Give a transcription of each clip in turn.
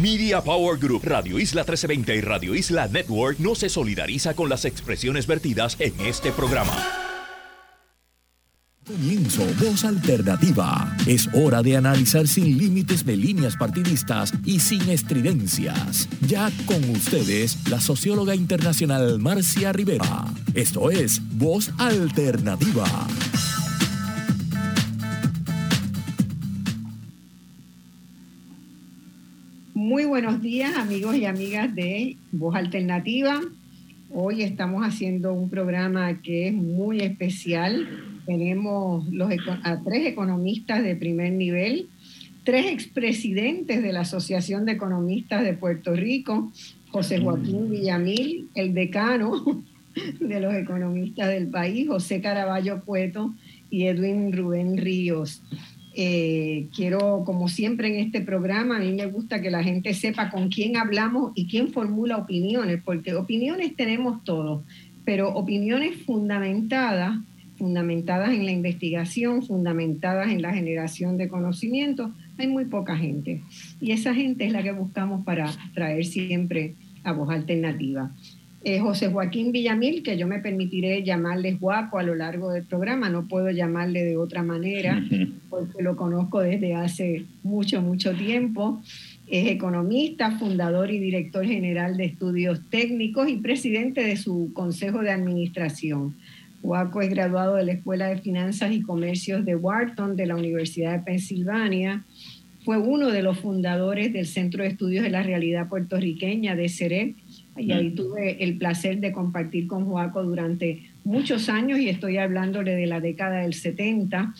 Media Power Group, Radio Isla 1320 y Radio Isla Network no se solidariza con las expresiones vertidas en este programa. Comienzo Voz Alternativa. Es hora de analizar sin límites de líneas partidistas y sin estridencias. Ya con ustedes, la socióloga internacional Marcia Rivera. Esto es Voz Alternativa. Muy buenos días amigos y amigas de Voz Alternativa. Hoy estamos haciendo un programa que es muy especial. Tenemos los, a tres economistas de primer nivel, tres expresidentes de la Asociación de Economistas de Puerto Rico, José Joaquín Villamil, el decano de los economistas del país, José Caraballo Cueto y Edwin Rubén Ríos. Eh, quiero, como siempre en este programa, a mí me gusta que la gente sepa con quién hablamos y quién formula opiniones, porque opiniones tenemos todos, pero opiniones fundamentadas, fundamentadas en la investigación, fundamentadas en la generación de conocimiento, hay muy poca gente. Y esa gente es la que buscamos para traer siempre a voz alternativa. Eh, José Joaquín Villamil, que yo me permitiré llamarle Juaco a lo largo del programa, no puedo llamarle de otra manera, porque lo conozco desde hace mucho, mucho tiempo. Es economista, fundador y director general de estudios técnicos y presidente de su consejo de administración. Juaco es graduado de la Escuela de Finanzas y Comercios de Wharton de la Universidad de Pensilvania. Fue uno de los fundadores del Centro de Estudios de la Realidad Puertorriqueña de CEREP y ahí tuve el placer de compartir con Joaco durante muchos años y estoy hablándole de la década del 70.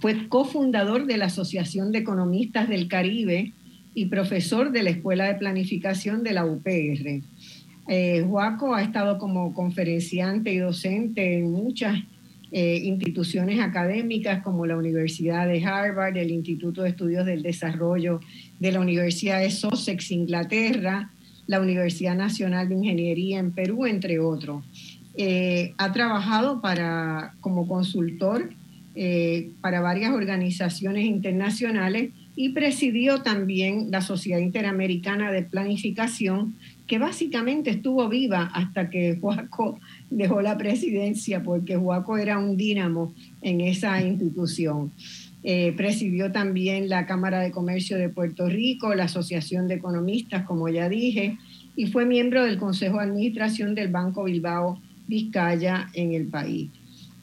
Fue cofundador de la Asociación de Economistas del Caribe y profesor de la Escuela de Planificación de la UPR. Eh, Joaco ha estado como conferenciante y docente en muchas eh, instituciones académicas como la Universidad de Harvard, el Instituto de Estudios del Desarrollo de la Universidad de Sussex, Inglaterra, la Universidad Nacional de Ingeniería en Perú, entre otros. Eh, ha trabajado para, como consultor eh, para varias organizaciones internacionales y presidió también la Sociedad Interamericana de Planificación, que básicamente estuvo viva hasta que Juaco dejó la presidencia, porque Juaco era un dínamo en esa institución. Eh, presidió también la Cámara de Comercio de Puerto Rico, la Asociación de Economistas, como ya dije, y fue miembro del Consejo de Administración del Banco Bilbao Vizcaya en el país.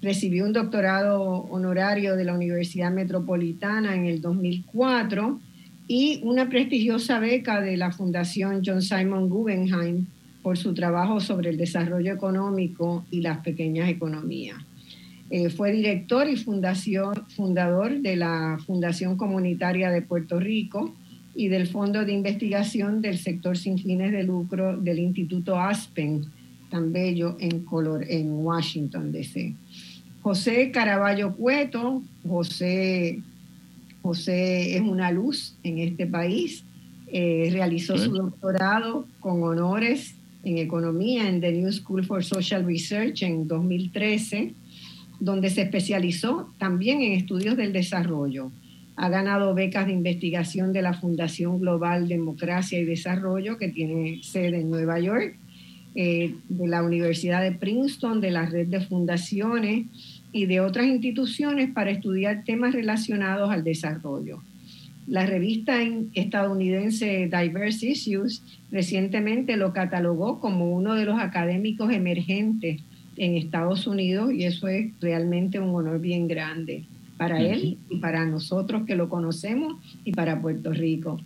Recibió un doctorado honorario de la Universidad Metropolitana en el 2004 y una prestigiosa beca de la Fundación John Simon Guggenheim por su trabajo sobre el desarrollo económico y las pequeñas economías. Eh, fue director y fundación, fundador de la Fundación Comunitaria de Puerto Rico y del Fondo de Investigación del Sector Sin Fines de Lucro del Instituto Aspen, tan bello en, color, en Washington, D.C. José Caraballo Cueto, José, José es una luz en este país, eh, realizó su doctorado con honores en economía en The New School for Social Research en 2013 donde se especializó también en estudios del desarrollo. Ha ganado becas de investigación de la Fundación Global Democracia y Desarrollo, que tiene sede en Nueva York, eh, de la Universidad de Princeton, de la red de fundaciones y de otras instituciones para estudiar temas relacionados al desarrollo. La revista estadounidense Diverse Issues recientemente lo catalogó como uno de los académicos emergentes en Estados Unidos y eso es realmente un honor bien grande para él y para nosotros que lo conocemos y para Puerto Rico.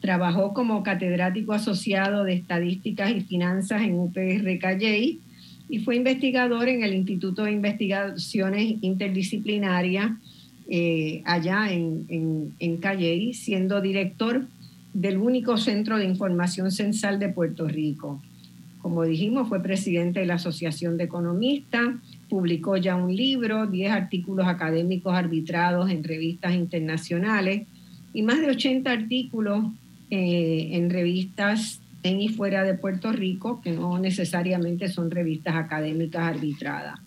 Trabajó como catedrático asociado de estadísticas y finanzas en UPR Calley y fue investigador en el Instituto de Investigaciones Interdisciplinarias eh, allá en, en, en Calley, siendo director del único centro de información censal de Puerto Rico. Como dijimos, fue presidente de la Asociación de Economistas, publicó ya un libro, 10 artículos académicos arbitrados en revistas internacionales y más de 80 artículos eh, en revistas en y fuera de Puerto Rico, que no necesariamente son revistas académicas arbitradas.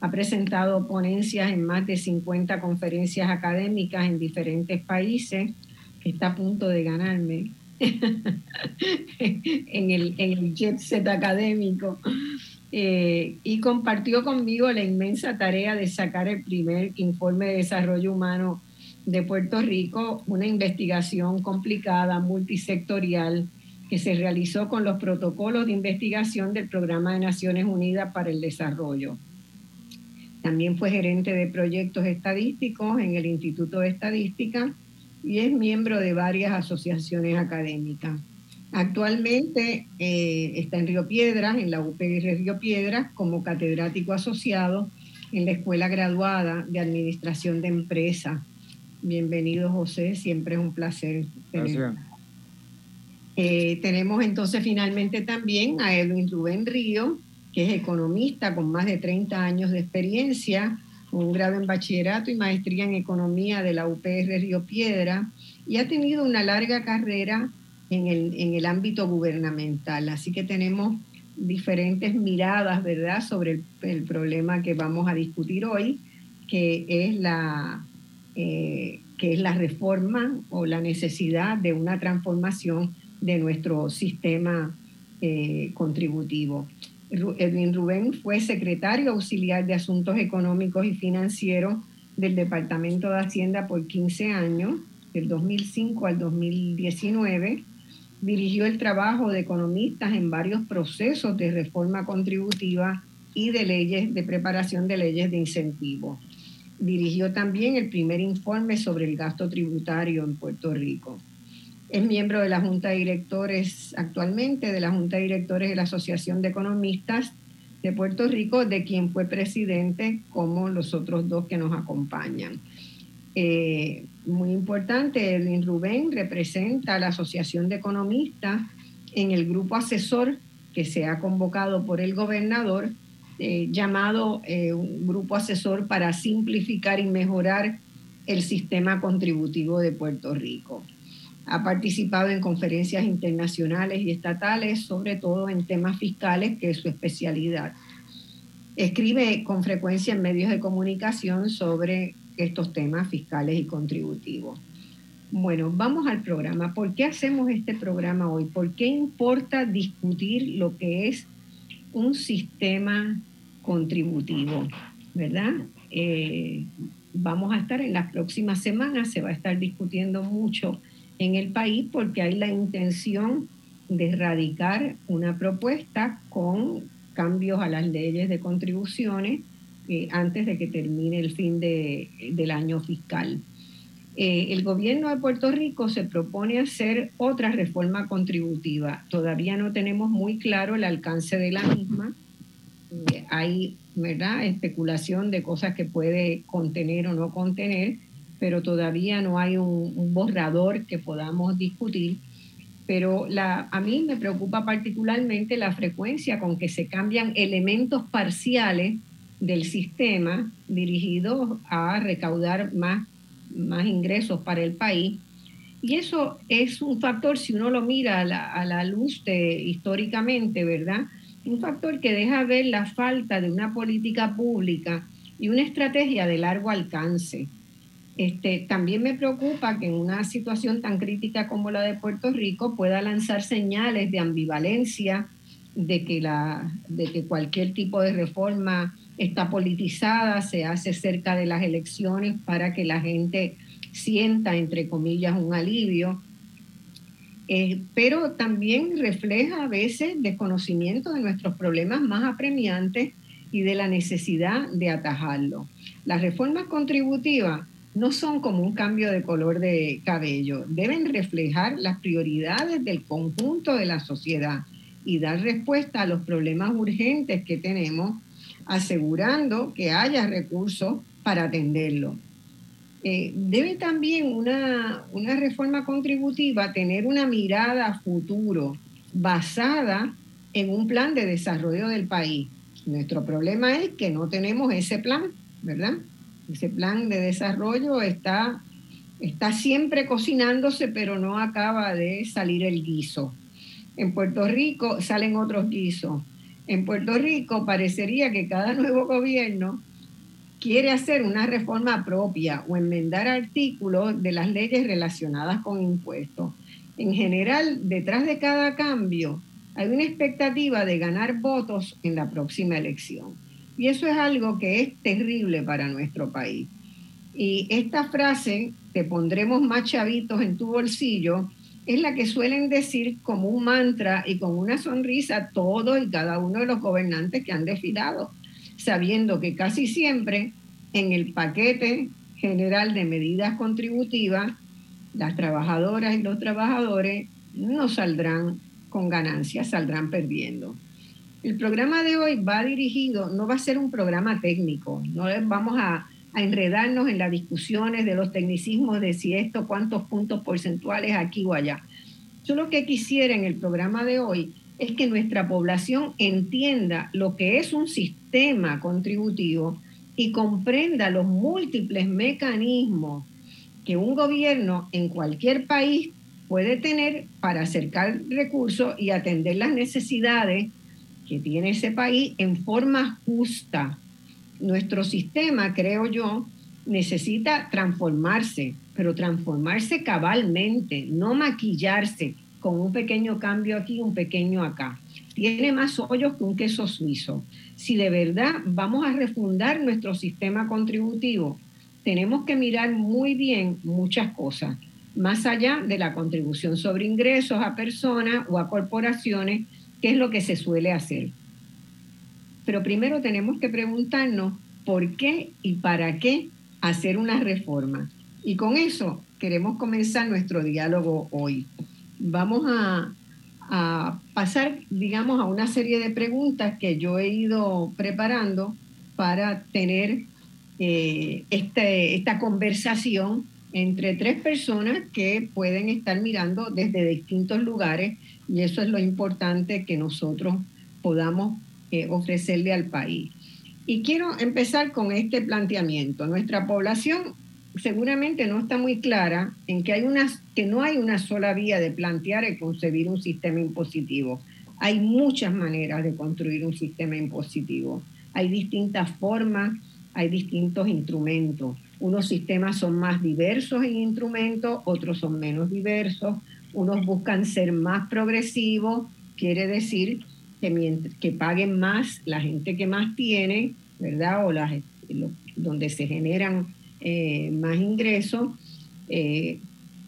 Ha presentado ponencias en más de 50 conferencias académicas en diferentes países, está a punto de ganarme en, el, en el jet set académico. Eh, y compartió conmigo la inmensa tarea de sacar el primer informe de desarrollo humano de Puerto Rico, una investigación complicada, multisectorial, que se realizó con los protocolos de investigación del Programa de Naciones Unidas para el Desarrollo. También fue gerente de proyectos estadísticos en el Instituto de Estadística y es miembro de varias asociaciones académicas. Actualmente eh, está en Río Piedras, en la UPR Río Piedras, como catedrático asociado en la Escuela Graduada de Administración de Empresas. Bienvenido, José, siempre es un placer tenerlo. Eh, tenemos entonces finalmente también a Edwin Rubén Río, que es economista con más de 30 años de experiencia, un grado en bachillerato y maestría en economía de la UPR Río Piedra, y ha tenido una larga carrera en el, en el ámbito gubernamental. Así que tenemos diferentes miradas, ¿verdad?, sobre el, problema que vamos a discutir hoy, que es la, eh, que es la reforma o la necesidad de una transformación de nuestro sistema eh, contributivo. Edwin Rubén fue secretario auxiliar de Asuntos Económicos y Financieros del Departamento de Hacienda por 15 años, del 2005 al 2019. Dirigió el trabajo de economistas en varios procesos de reforma contributiva y de leyes de preparación de leyes de incentivo. Dirigió también el primer informe sobre el gasto tributario en Puerto Rico. Es miembro de la Junta de Directores actualmente, de la Junta de Directores de la Asociación de Economistas de Puerto Rico, de quien fue presidente, como los otros dos que nos acompañan. Eh, muy importante, Edwin Rubén representa a la Asociación de Economistas en el grupo asesor que se ha convocado por el gobernador, eh, llamado eh, un grupo asesor para simplificar y mejorar el sistema contributivo de Puerto Rico. Ha participado en conferencias internacionales y estatales, sobre todo en temas fiscales, que es su especialidad. Escribe con frecuencia en medios de comunicación sobre estos temas fiscales y contributivos. Bueno, vamos al programa. ¿Por qué hacemos este programa hoy? ¿Por qué importa discutir lo que es un sistema contributivo? ¿Verdad? Eh, vamos a estar en las próximas semanas, se va a estar discutiendo mucho en el país porque hay la intención de erradicar una propuesta con cambios a las leyes de contribuciones eh, antes de que termine el fin del año fiscal. Eh, el gobierno de Puerto Rico se propone hacer otra reforma contributiva. Todavía no tenemos muy claro el alcance de la misma. Eh, hay ¿verdad? especulación de cosas que puede contener o no contener, pero todavía no hay un, borrador que podamos discutir. Pero la, a mí me preocupa particularmente la frecuencia con que se cambian elementos parciales del sistema dirigidos a recaudar más, más ingresos para el país. Y eso es un factor, si uno lo mira a la, a la luz de históricamente, ¿verdad? Un factor que deja ver la falta de una política pública y una estrategia de largo alcance. Este, también me preocupa que en una situación tan crítica como la de Puerto Rico pueda lanzar señales de ambivalencia, de que, la, de que cualquier tipo de reforma está politizada, se hace cerca de las elecciones para que la gente sienta, entre comillas, un alivio. Eh, pero también refleja a veces desconocimiento de nuestros problemas más apremiantes y de la necesidad de atajarlo. Las reformas contributivas no son como un cambio de color de cabello, deben reflejar las prioridades del conjunto de la sociedad y dar respuesta a los problemas urgentes que tenemos, asegurando que haya recursos para atenderlo. Eh, debe también una, una reforma contributiva tener una mirada a futuro basada en un plan de desarrollo del país. Nuestro problema es que no tenemos ese plan, ¿verdad? Ese plan de desarrollo está, está siempre cocinándose, pero no acaba de salir el guiso. En Puerto Rico salen otros guisos. En Puerto Rico parecería que cada nuevo gobierno quiere hacer una reforma propia o enmendar artículos de las leyes relacionadas con impuestos. En general, detrás de cada cambio hay una expectativa de ganar votos en la próxima elección. Y eso es algo que es terrible para nuestro país. Y esta frase, te pondremos más chavitos en tu bolsillo, es la que suelen decir como un mantra y con una sonrisa todos y cada uno de los gobernantes que han desfilado, sabiendo que casi siempre en el paquete general de medidas contributivas, las trabajadoras y los trabajadores no saldrán con ganancias, saldrán perdiendo. El programa de hoy va dirigido, no va a ser un programa técnico, no vamos a, enredarnos en las discusiones de los tecnicismos de si esto, cuántos puntos porcentuales aquí o allá. Yo lo que quisiera en el programa de hoy es que nuestra población entienda lo que es un sistema contributivo y comprenda los múltiples mecanismos que un gobierno en cualquier país puede tener para acercar recursos y atender las necesidades que tiene ese país en forma justa. Nuestro sistema, creo yo, necesita transformarse, pero transformarse cabalmente, no maquillarse con un pequeño cambio aquí, un pequeño acá. Tiene más hoyos que un queso suizo. Si de verdad vamos a refundar nuestro sistema contributivo, tenemos que mirar muy bien muchas cosas, más allá de la contribución sobre ingresos a personas o a corporaciones qué es lo que se suele hacer. Pero primero tenemos que preguntarnos por qué y para qué hacer una reforma. Y con eso queremos comenzar nuestro diálogo hoy. Vamos a, pasar, digamos, a una serie de preguntas que yo he ido preparando para tener eh, este, esta conversación entre tres personas que pueden estar mirando desde distintos lugares y eso es lo importante que nosotros podamos eh, ofrecerle al país. Y quiero empezar con este planteamiento. Nuestra población seguramente no está muy clara en que, hay que no hay una sola vía de plantear y concebir un sistema impositivo. Hay muchas maneras de construir un sistema impositivo. Hay distintas formas, hay distintos instrumentos. Unos sistemas son más diversos en instrumentos, otros son menos diversos, unos buscan ser más progresivos, quiere decir que, que paguen más la gente que más tiene, ¿verdad? O las, donde se generan eh, más ingresos. Eh,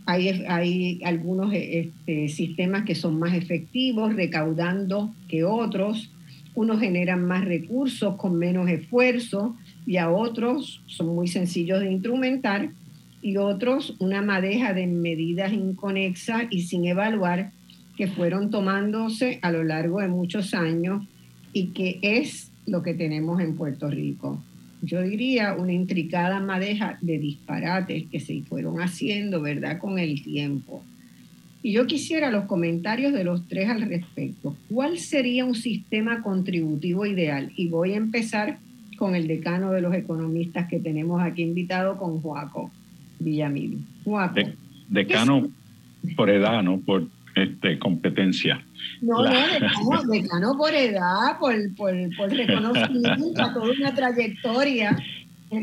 hay, hay, algunos este, sistemas que son más efectivos, recaudando que otros. Unos generan más recursos con menos esfuerzo y a otros son muy sencillos de instrumentar y otros una madeja de medidas inconexas y sin evaluar que fueron tomándose a lo largo de muchos años y que es lo que tenemos en Puerto Rico. Yo diría una intricada madeja de disparates que se fueron haciendo, ¿verdad?, con el tiempo. Y yo quisiera los comentarios de los tres al respecto. ¿Cuál sería un sistema contributivo ideal? Y voy a empezar con el decano de los economistas que tenemos aquí invitado, con Joaco. Villamil. decano por edad, ¿no? Por este, competencia. No, no, decano, por edad, por, por, por reconocimiento a toda una trayectoria.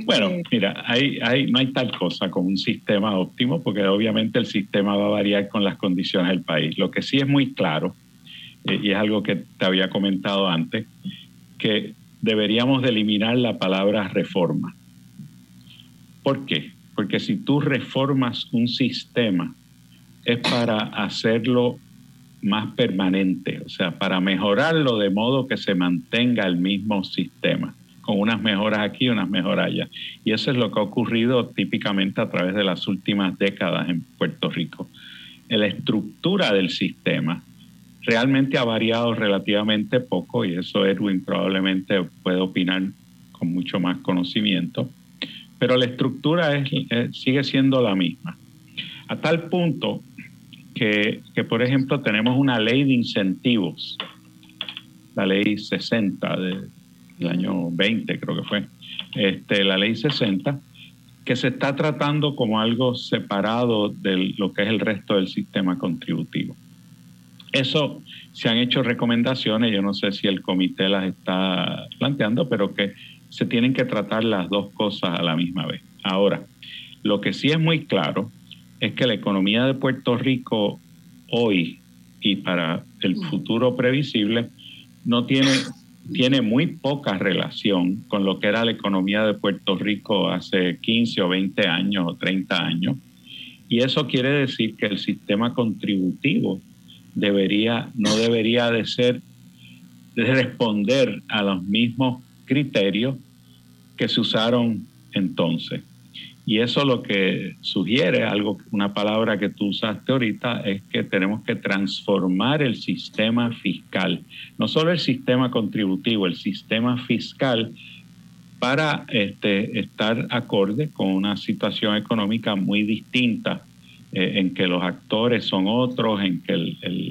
Bueno, este, mira, hay, hay, no hay tal cosa como un sistema óptimo, porque obviamente el sistema va a variar con las condiciones del país. Lo que sí es muy claro, eh, y es algo que te había comentado antes, que deberíamos de eliminar la palabra reforma. ¿Por qué? Porque si tú reformas un sistema, es para hacerlo más permanente, o sea, para mejorarlo de modo que se mantenga el mismo sistema, con unas mejoras aquí unas mejoras allá. Y eso es lo que ha ocurrido típicamente a través de las últimas décadas en Puerto Rico. La estructura del sistema realmente ha variado relativamente poco, y eso Edwin probablemente puede opinar con mucho más conocimiento pero la estructura es, sigue siendo la misma. A tal punto que, que, por ejemplo, tenemos una ley de incentivos, la ley 60 del año 20, creo que fue, este, la ley 60, que se está tratando como algo separado de lo que es el resto del sistema contributivo. Eso se han hecho recomendaciones, yo no sé si el comité las está planteando, pero que se tienen que tratar las dos cosas a la misma vez. Ahora, lo que sí es muy claro es que la economía de Puerto Rico hoy y para el futuro previsible no tiene, tiene muy poca relación con lo que era la economía de Puerto Rico hace 15 o 20 años o 30 años. Y eso quiere decir que el sistema contributivo debería, no debería de ser, de responder a los mismos criterios que se usaron entonces. Y eso lo que sugiere, algo, una palabra que tú usaste ahorita, es que tenemos que transformar el sistema fiscal, no solo el sistema contributivo, el sistema fiscal para este, estar acorde con una situación económica muy distinta, eh, en que los actores son otros, en que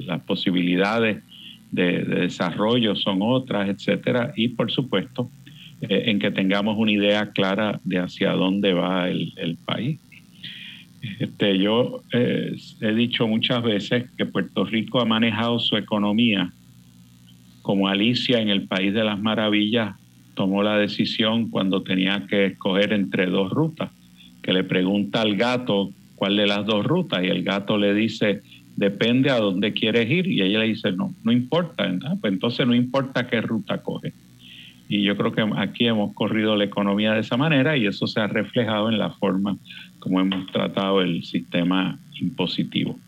las posibilidades de, de desarrollo son otras, etcétera, y por supuesto eh, en que tengamos una idea clara de hacia dónde va el, país. Este, yo eh, he dicho muchas veces que Puerto Rico ha manejado su economía como Alicia en el País de las Maravillas tomó la decisión cuando tenía que escoger entre dos rutas, que le pregunta al gato cuál de las dos rutas y el gato le dice, depende a dónde quieres ir y ella le dice, no, no importa, pues entonces no importa qué ruta coge. Y yo creo que aquí hemos corrido la economía de esa manera y eso se ha reflejado en la forma como hemos tratado el sistema impositivo.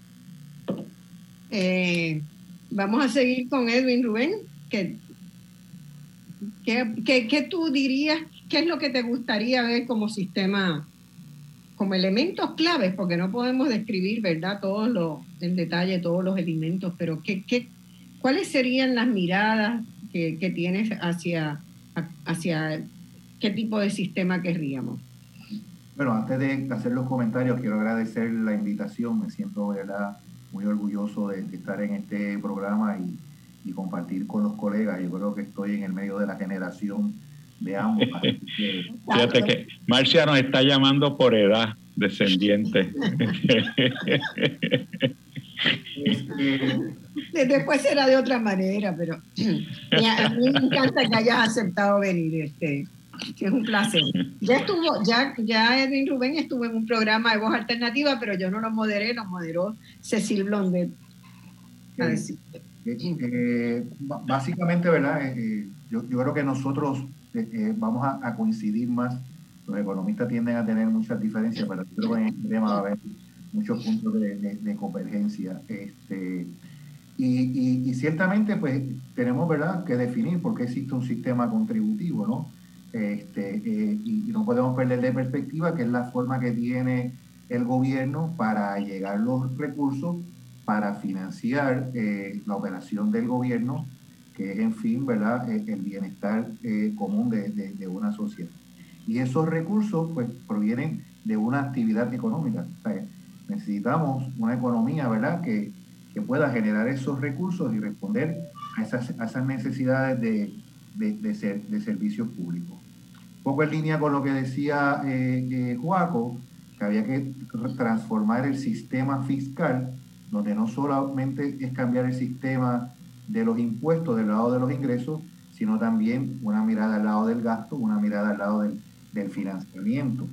Eh, vamos a seguir con Edwin Rubén. ¿Qué, qué, tú dirías? ¿Qué es lo que te gustaría ver como sistema, como elementos claves? Porque no podemos describir, ¿verdad?, todos los, en detalle todos los elementos, pero ¿qué, qué, ¿cuáles serían las miradas que, que tienes hacia hacia qué tipo de sistema querríamos. Bueno, antes de hacer los comentarios, quiero agradecer la invitación. Me siento ¿verdad? muy orgulloso de, estar en este programa y, compartir con los colegas. Yo creo que estoy en el medio de la generación de ambos. Fíjate que Marcia nos está llamando por edad descendiente. Después será de otra manera, pero a mí me encanta que hayas aceptado venir. Este, es un placer. Ya estuvo, ya, ya Edwin Rubén estuvo en un programa de voz alternativa, pero yo no lo moderé, lo moderó Cecil Blondet. Eh, eh, básicamente, ¿verdad? Eh, yo, yo, creo que nosotros vamos a, coincidir más. Los economistas tienden a tener muchas diferencias, pero creo que en este tema va a haber muchos puntos de, convergencia. Este, y, ciertamente, pues, tenemos, ¿verdad?, que definir por qué existe un sistema contributivo, ¿no? Este, eh, y, no podemos perder de perspectiva que es la forma que tiene el gobierno para llegar los recursos para financiar eh, la operación del gobierno, que es, en fin, ¿verdad?, eh, el bienestar común de, de, una sociedad. Y esos recursos, pues, provienen de una actividad económica. O sea, necesitamos una economía, ¿verdad?, que, pueda generar esos recursos y responder a esas, esas necesidades de, de, ser, de servicios públicos. Un poco en línea con lo que decía eh, eh, que había que transformar el sistema fiscal, donde no solamente es cambiar el sistema de los impuestos del lado de los ingresos, sino también una mirada al lado del gasto, una mirada al lado del, financiamiento.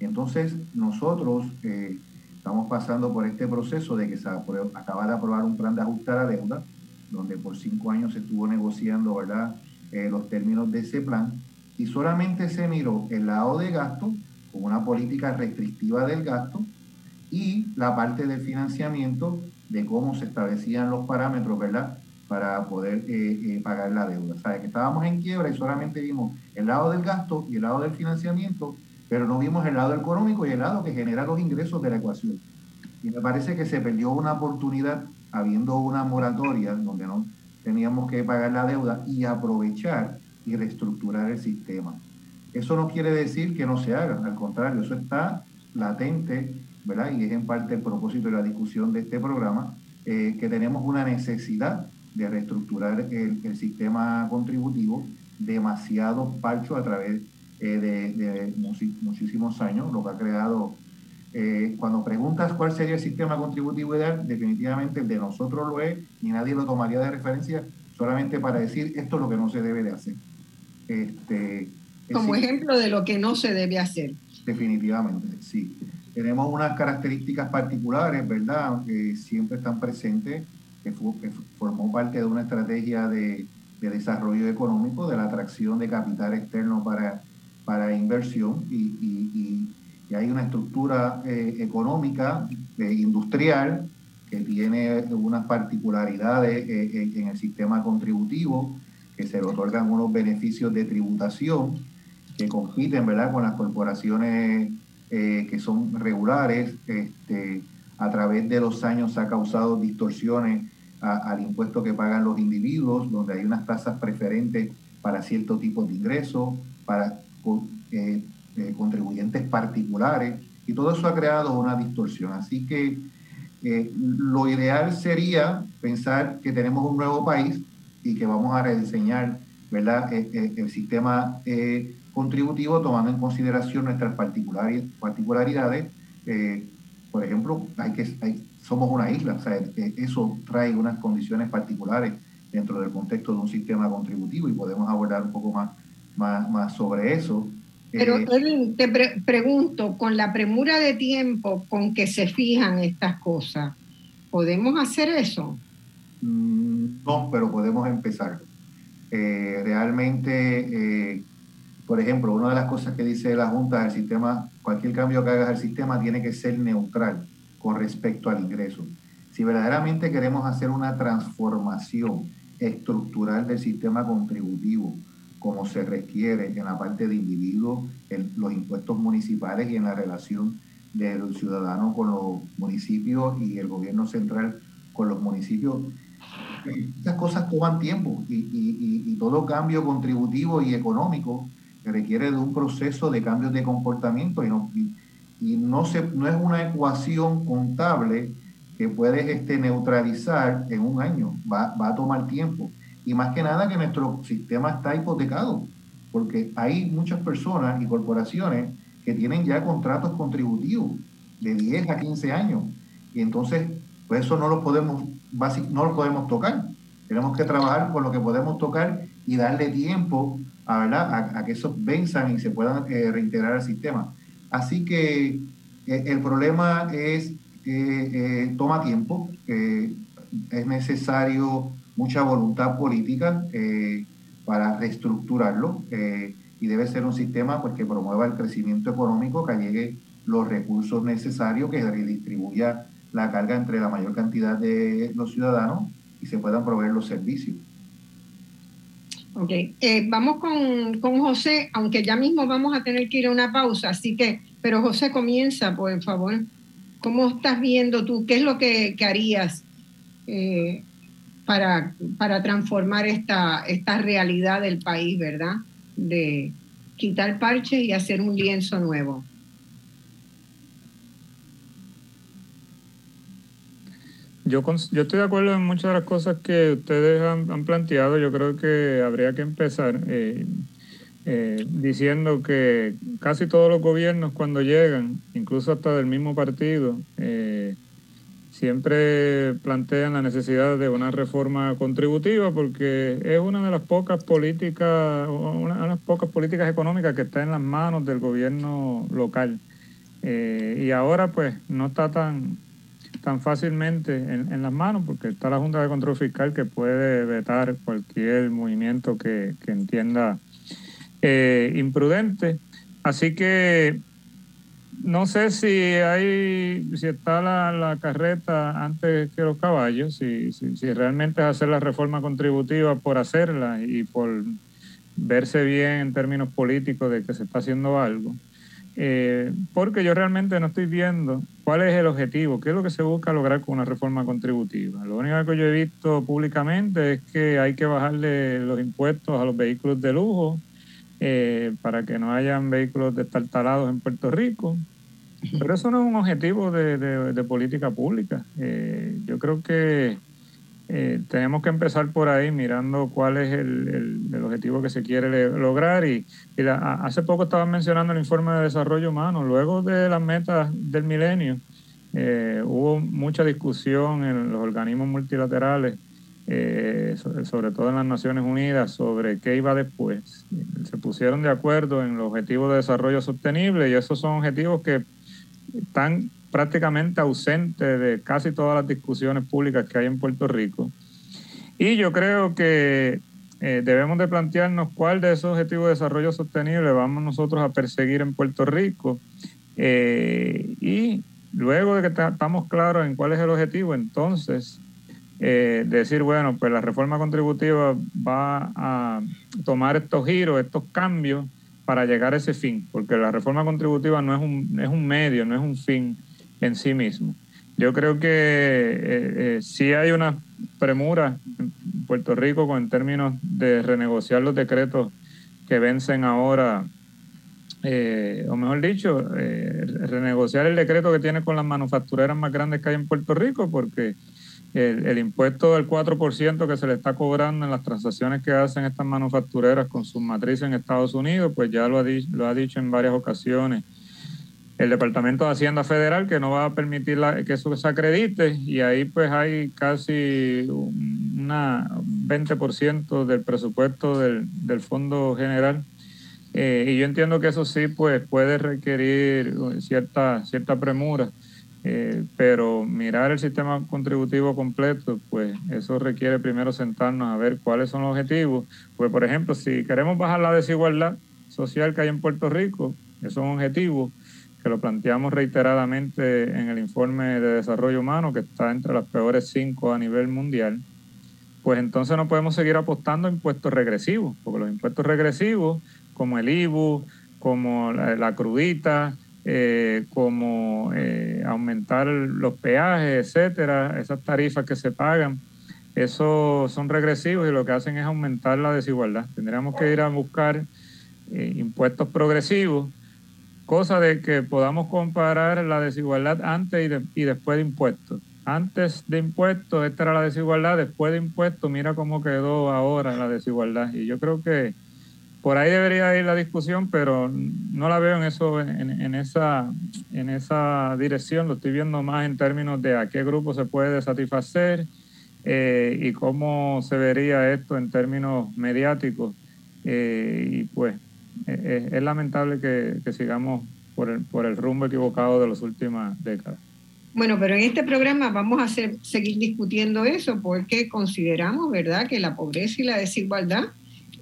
Entonces, nosotros eh, Estamos pasando por este proceso de que se acaba de aprobar un plan de ajustar a deuda, donde por cinco años se estuvo negociando ¿verdad? Eh, los términos de ese plan, y solamente se miró el lado de gasto, con una política restrictiva del gasto, y la parte del financiamiento de cómo se establecían los parámetros, ¿verdad? Para poder eh, eh, pagar la deuda. O que estábamos en quiebra y solamente vimos el lado del gasto y el lado del financiamiento pero no vimos el lado económico y el lado que genera los ingresos de la ecuación. Y me parece que se perdió una oportunidad habiendo una moratoria donde no teníamos que pagar la deuda y aprovechar y reestructurar el sistema. Eso no quiere decir que no se haga, al contrario, eso está latente, ¿verdad? Y es en parte el propósito de la discusión de este programa, eh, que tenemos una necesidad de reestructurar el, el sistema contributivo demasiado parcho a través eh, de, muchísimos años, lo que ha creado, eh, cuando preguntas cuál sería el sistema contributivo ideal, definitivamente el de nosotros lo es y nadie lo tomaría de referencia solamente para decir esto es lo que no se debe de hacer. Este, Como ejemplo de lo que no se debe hacer. Definitivamente, sí. Tenemos unas características particulares, ¿verdad?, que siempre están presentes, que, formó parte de una estrategia de, desarrollo económico, de la atracción de capital externo para, inversión y, hay una estructura eh, económica, eh, industrial, que tiene unas particularidades eh, en el sistema contributivo, que se le otorgan unos beneficios de tributación que compiten ¿verdad? con las corporaciones eh, que son regulares. Este, a través de los años ha causado distorsiones al impuesto que pagan los individuos, donde hay unas tasas preferentes para cierto tipo de ingresos, para eh, eh, contribuyentes particulares, y todo eso ha creado una distorsión. Así que lo ideal sería pensar que tenemos un nuevo país y que vamos a rediseñar ¿verdad? el sistema contributivo tomando en consideración nuestras particularidades. Eh, por ejemplo, hay que, somos una isla, o sea, eh, eso trae unas condiciones particulares dentro del contexto de un sistema contributivo y podemos abordar un poco más, más, sobre eso. Pero, eh, te pregunto, con la premura de tiempo con que se fijan estas cosas, ¿podemos hacer eso? Mm, no, pero podemos empezar. realmente por ejemplo, una de las cosas que dice la Junta del sistema, cualquier cambio que hagas al sistema tiene que ser neutral con respecto al ingreso. Si verdaderamente queremos hacer una transformación estructural del sistema contributivo, como se requiere en la parte de individuos, en los impuestos municipales y en la relación del ciudadano con los municipios y el gobierno central con los municipios, esas cosas toman tiempo y todo cambio contributivo y económico requiere de un proceso de cambios de comportamiento y no, y, no, se, no es una ecuación contable que puedes este, neutralizar en un año, va, va a tomar tiempo. Y más que nada que nuestro sistema está hipotecado, porque hay muchas personas y corporaciones que tienen ya contratos contributivos de 10 a 15 años. Y entonces, pues eso no lo podemos, no lo podemos tocar. Tenemos que trabajar con lo que podemos tocar y darle tiempo a, a, que esos venzan y se puedan eh, reintegrar al sistema. Así que eh, el problema es eh, toma tiempo, es necesario mucha voluntad política para reestructurarlo y debe ser un sistema pues, que promueva el crecimiento económico, que llegue los recursos necesarios, que redistribuya la carga entre la mayor cantidad de los ciudadanos y se puedan proveer los servicios. Ok, eh, vamos con, José, aunque ya mismo vamos a tener que ir a una pausa, así que, pero José comienza, por favor. ¿Cómo estás viendo tú? ¿Qué es lo que, harías eh, para, para transformar esta, esta realidad del país, verdad? De quitar parches y hacer un lienzo nuevo. Yo, yo estoy de acuerdo en muchas de las cosas que ustedes han, planteado. Yo creo que habría que empezar eh, eh, diciendo que casi todos los gobiernos cuando llegan, incluso hasta del mismo partido, eh, siempre plantean la necesidad de una reforma contributiva porque es una de las pocas políticas, una de las pocas políticas económicas que está en las manos del gobierno local. y ahora pues no está tan tan fácilmente en, las manos porque está la Junta de Control Fiscal que puede vetar cualquier movimiento que, entienda eh, imprudente. Así que no sé si hay, si está la, carreta antes que los caballos, si, si, realmente es hacer la reforma contributiva por hacerla y por verse bien en términos políticos de que se está haciendo algo. Eh, porque yo realmente no estoy viendo cuál es el objetivo, qué es lo que se busca lograr con una reforma contributiva. Lo único que yo he visto públicamente es que hay que bajarle los impuestos a los vehículos de lujo eh, para que no hayan vehículos destartalados en Puerto Rico. Pero eso no es un objetivo de, política pública. Eh, yo creo que eh, tenemos que empezar por ahí mirando cuál es el, objetivo que se quiere lograr. Y, hace poco estaban mencionando el informe de desarrollo humano. Luego de las metas del milenio, eh, hubo mucha discusión en los organismos multilaterales eh, sobre, todo en las Naciones Unidas, sobre qué iba después. Se pusieron de acuerdo en los objetivos de desarrollo sostenible y esos son objetivos que están prácticamente ausentes de casi todas las discusiones públicas que hay en Puerto Rico. Y yo creo que eh, debemos de plantearnos cuál de esos objetivos de desarrollo sostenible vamos nosotros a perseguir en Puerto Rico. Eh, y luego de que estamos claros en cuál es el objetivo, entonces eh, decir, bueno, pues la reforma contributiva va a tomar estos giros, estos cambios para llegar a ese fin, porque la reforma contributiva no es un, es un medio, no es un fin en sí mismo. Yo creo que eh, eh sí hay una premura en Puerto Rico con términos de renegociar los decretos que vencen ahora, eh, o mejor dicho, renegociar el decreto que tiene con las manufactureras más grandes que hay en Puerto Rico, porque el, impuesto del 4% que se le está cobrando en las transacciones que hacen estas manufactureras con sus matrices en Estados Unidos, pues ya lo ha, lo ha dicho en varias ocasiones el Departamento de Hacienda Federal que no va a permitir que eso se acredite y ahí pues hay casi un 20% del presupuesto del, del Fondo General eh, y yo entiendo que eso sí pues puede requerir cierta, cierta premura eh, pero mirar el sistema contributivo completo, pues eso requiere primero sentarnos a ver cuáles son los objetivos. Pues, por ejemplo, si queremos bajar la desigualdad social que hay en Puerto Rico, eso es un objetivo que lo planteamos reiteradamente en el informe de desarrollo humano, que está entre las peores cinco a nivel mundial, pues entonces no podemos seguir apostando a impuestos regresivos, porque los impuestos regresivos, como el IBU, como la crudita, eh, como eh, aumentar los peajes, etcétera, esas tarifas que se pagan, esos son regresivos y lo que hacen es aumentar la desigualdad. Tendríamos que ir a buscar eh, impuestos progresivos, cosa de que podamos comparar la desigualdad antes y, después de impuestos. Antes de impuestos, esta era la desigualdad, después de impuestos, mira cómo quedó ahora la desigualdad. Y yo creo que por ahí debería ir la discusión, pero no la veo en eso, en, esa, en esa dirección. Lo estoy viendo más en términos de a qué grupo se puede satisfacer eh, y cómo se vería esto en términos mediáticos. Eh, y pues eh, es lamentable que, sigamos por el, por el rumbo equivocado de las últimas décadas. Bueno, pero en este programa vamos a seguir discutiendo eso porque consideramos, ¿verdad?, que la pobreza y la desigualdad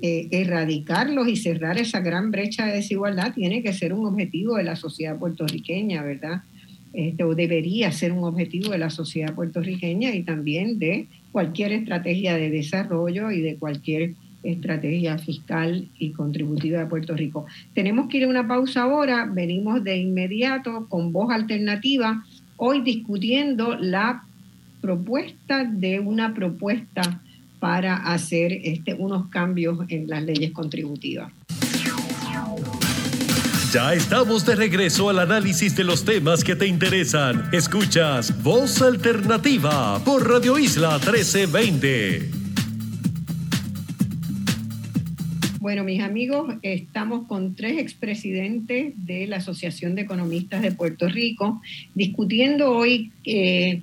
eh, erradicarlos y cerrar esa gran brecha de desigualdad tiene que ser un objetivo de la sociedad puertorriqueña, ¿verdad? Este, o debería ser un objetivo de la sociedad puertorriqueña y también de cualquier estrategia de desarrollo y de cualquier estrategia fiscal y contributiva de Puerto Rico. Tenemos que ir a una pausa ahora, venimos de inmediato con voz alternativa, hoy discutiendo la propuesta de una propuesta para hacer este, unos cambios en las leyes contributivas. Ya estamos de regreso al análisis de los temas que te interesan. Escuchas Voz Alternativa por Radio Isla 1320. Bueno, mis amigos, estamos con tres expresidentes de la Asociación de Economistas de Puerto Rico discutiendo hoy eh,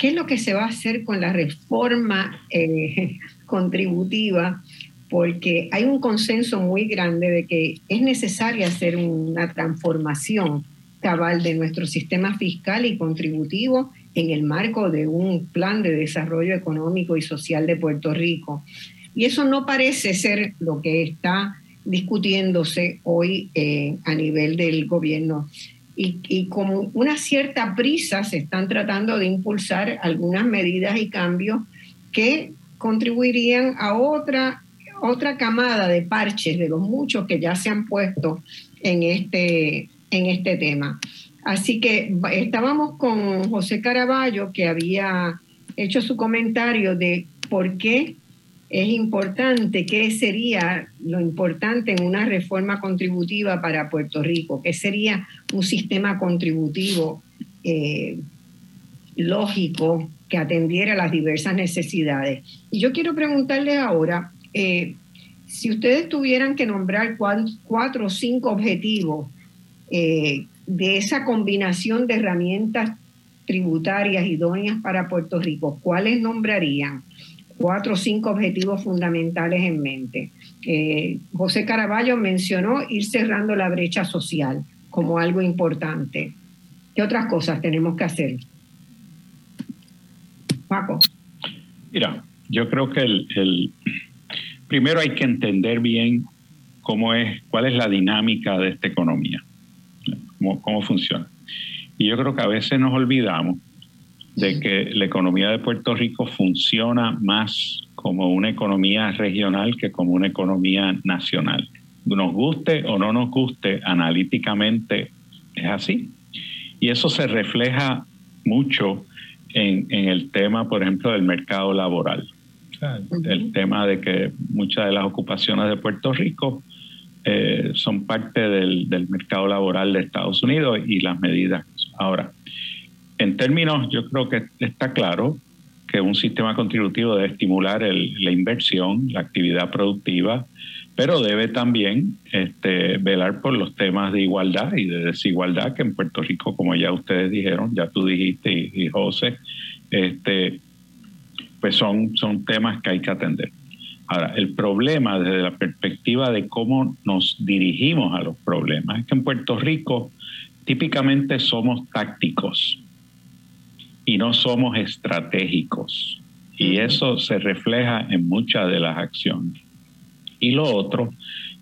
¿Qué es lo que se va a hacer con la reforma eh, contributiva? Porque hay un consenso muy grande de que es necesaria hacer una transformación cabal de nuestro sistema fiscal y contributivo en el marco de un plan de desarrollo económico y social de Puerto Rico. Y eso no parece ser lo que está discutiéndose hoy eh, a nivel del gobierno y, con una cierta prisa se están tratando de impulsar algunas medidas y cambios que contribuirían a otra, otra camada de parches de los muchos que ya se han puesto en este, en este tema. Así que estábamos con José Caraballo, que había hecho su comentario de por qué es importante, qué sería lo importante en una reforma contributiva para Puerto Rico, qué sería un sistema contributivo eh, lógico que atendiera las diversas necesidades. Y yo quiero preguntarles ahora, eh, si ustedes tuvieran que nombrar cuatro o cinco objetivos eh, de esa combinación de herramientas tributarias idóneas para Puerto Rico, ¿cuáles nombrarían? Cuatro o cinco objetivos fundamentales en mente. Eh, José Caraballo mencionó ir cerrando la brecha social como algo importante. ¿Qué otras cosas tenemos que hacer? Paco. Mira, yo creo que el, primero hay que entender bien cómo es, cuál es la dinámica de esta economía, cómo, cómo funciona. Y yo creo que a veces nos olvidamos de que la economía de Puerto Rico funciona más como una economía regional que como una economía nacional. Nos guste o no nos guste, analíticamente es así. Y eso se refleja mucho en, el tema, por ejemplo, del mercado laboral. El tema de que muchas de las ocupaciones de Puerto Rico eh, son parte del, del, mercado laboral de Estados Unidos y las medidas. Ahora, en términos, yo creo que está claro que un sistema contributivo debe estimular la inversión, la actividad productiva, pero debe también este, velar por los temas de igualdad y de desigualdad que en Puerto Rico, como ya ustedes dijeron, ya tú dijiste y, José, este, pues son, son temas que hay que atender. Ahora, el problema desde la perspectiva de cómo nos dirigimos a los problemas es que en Puerto Rico típicamente somos tácticos y no somos estratégicos. Y eso se refleja en muchas de las acciones. Y lo otro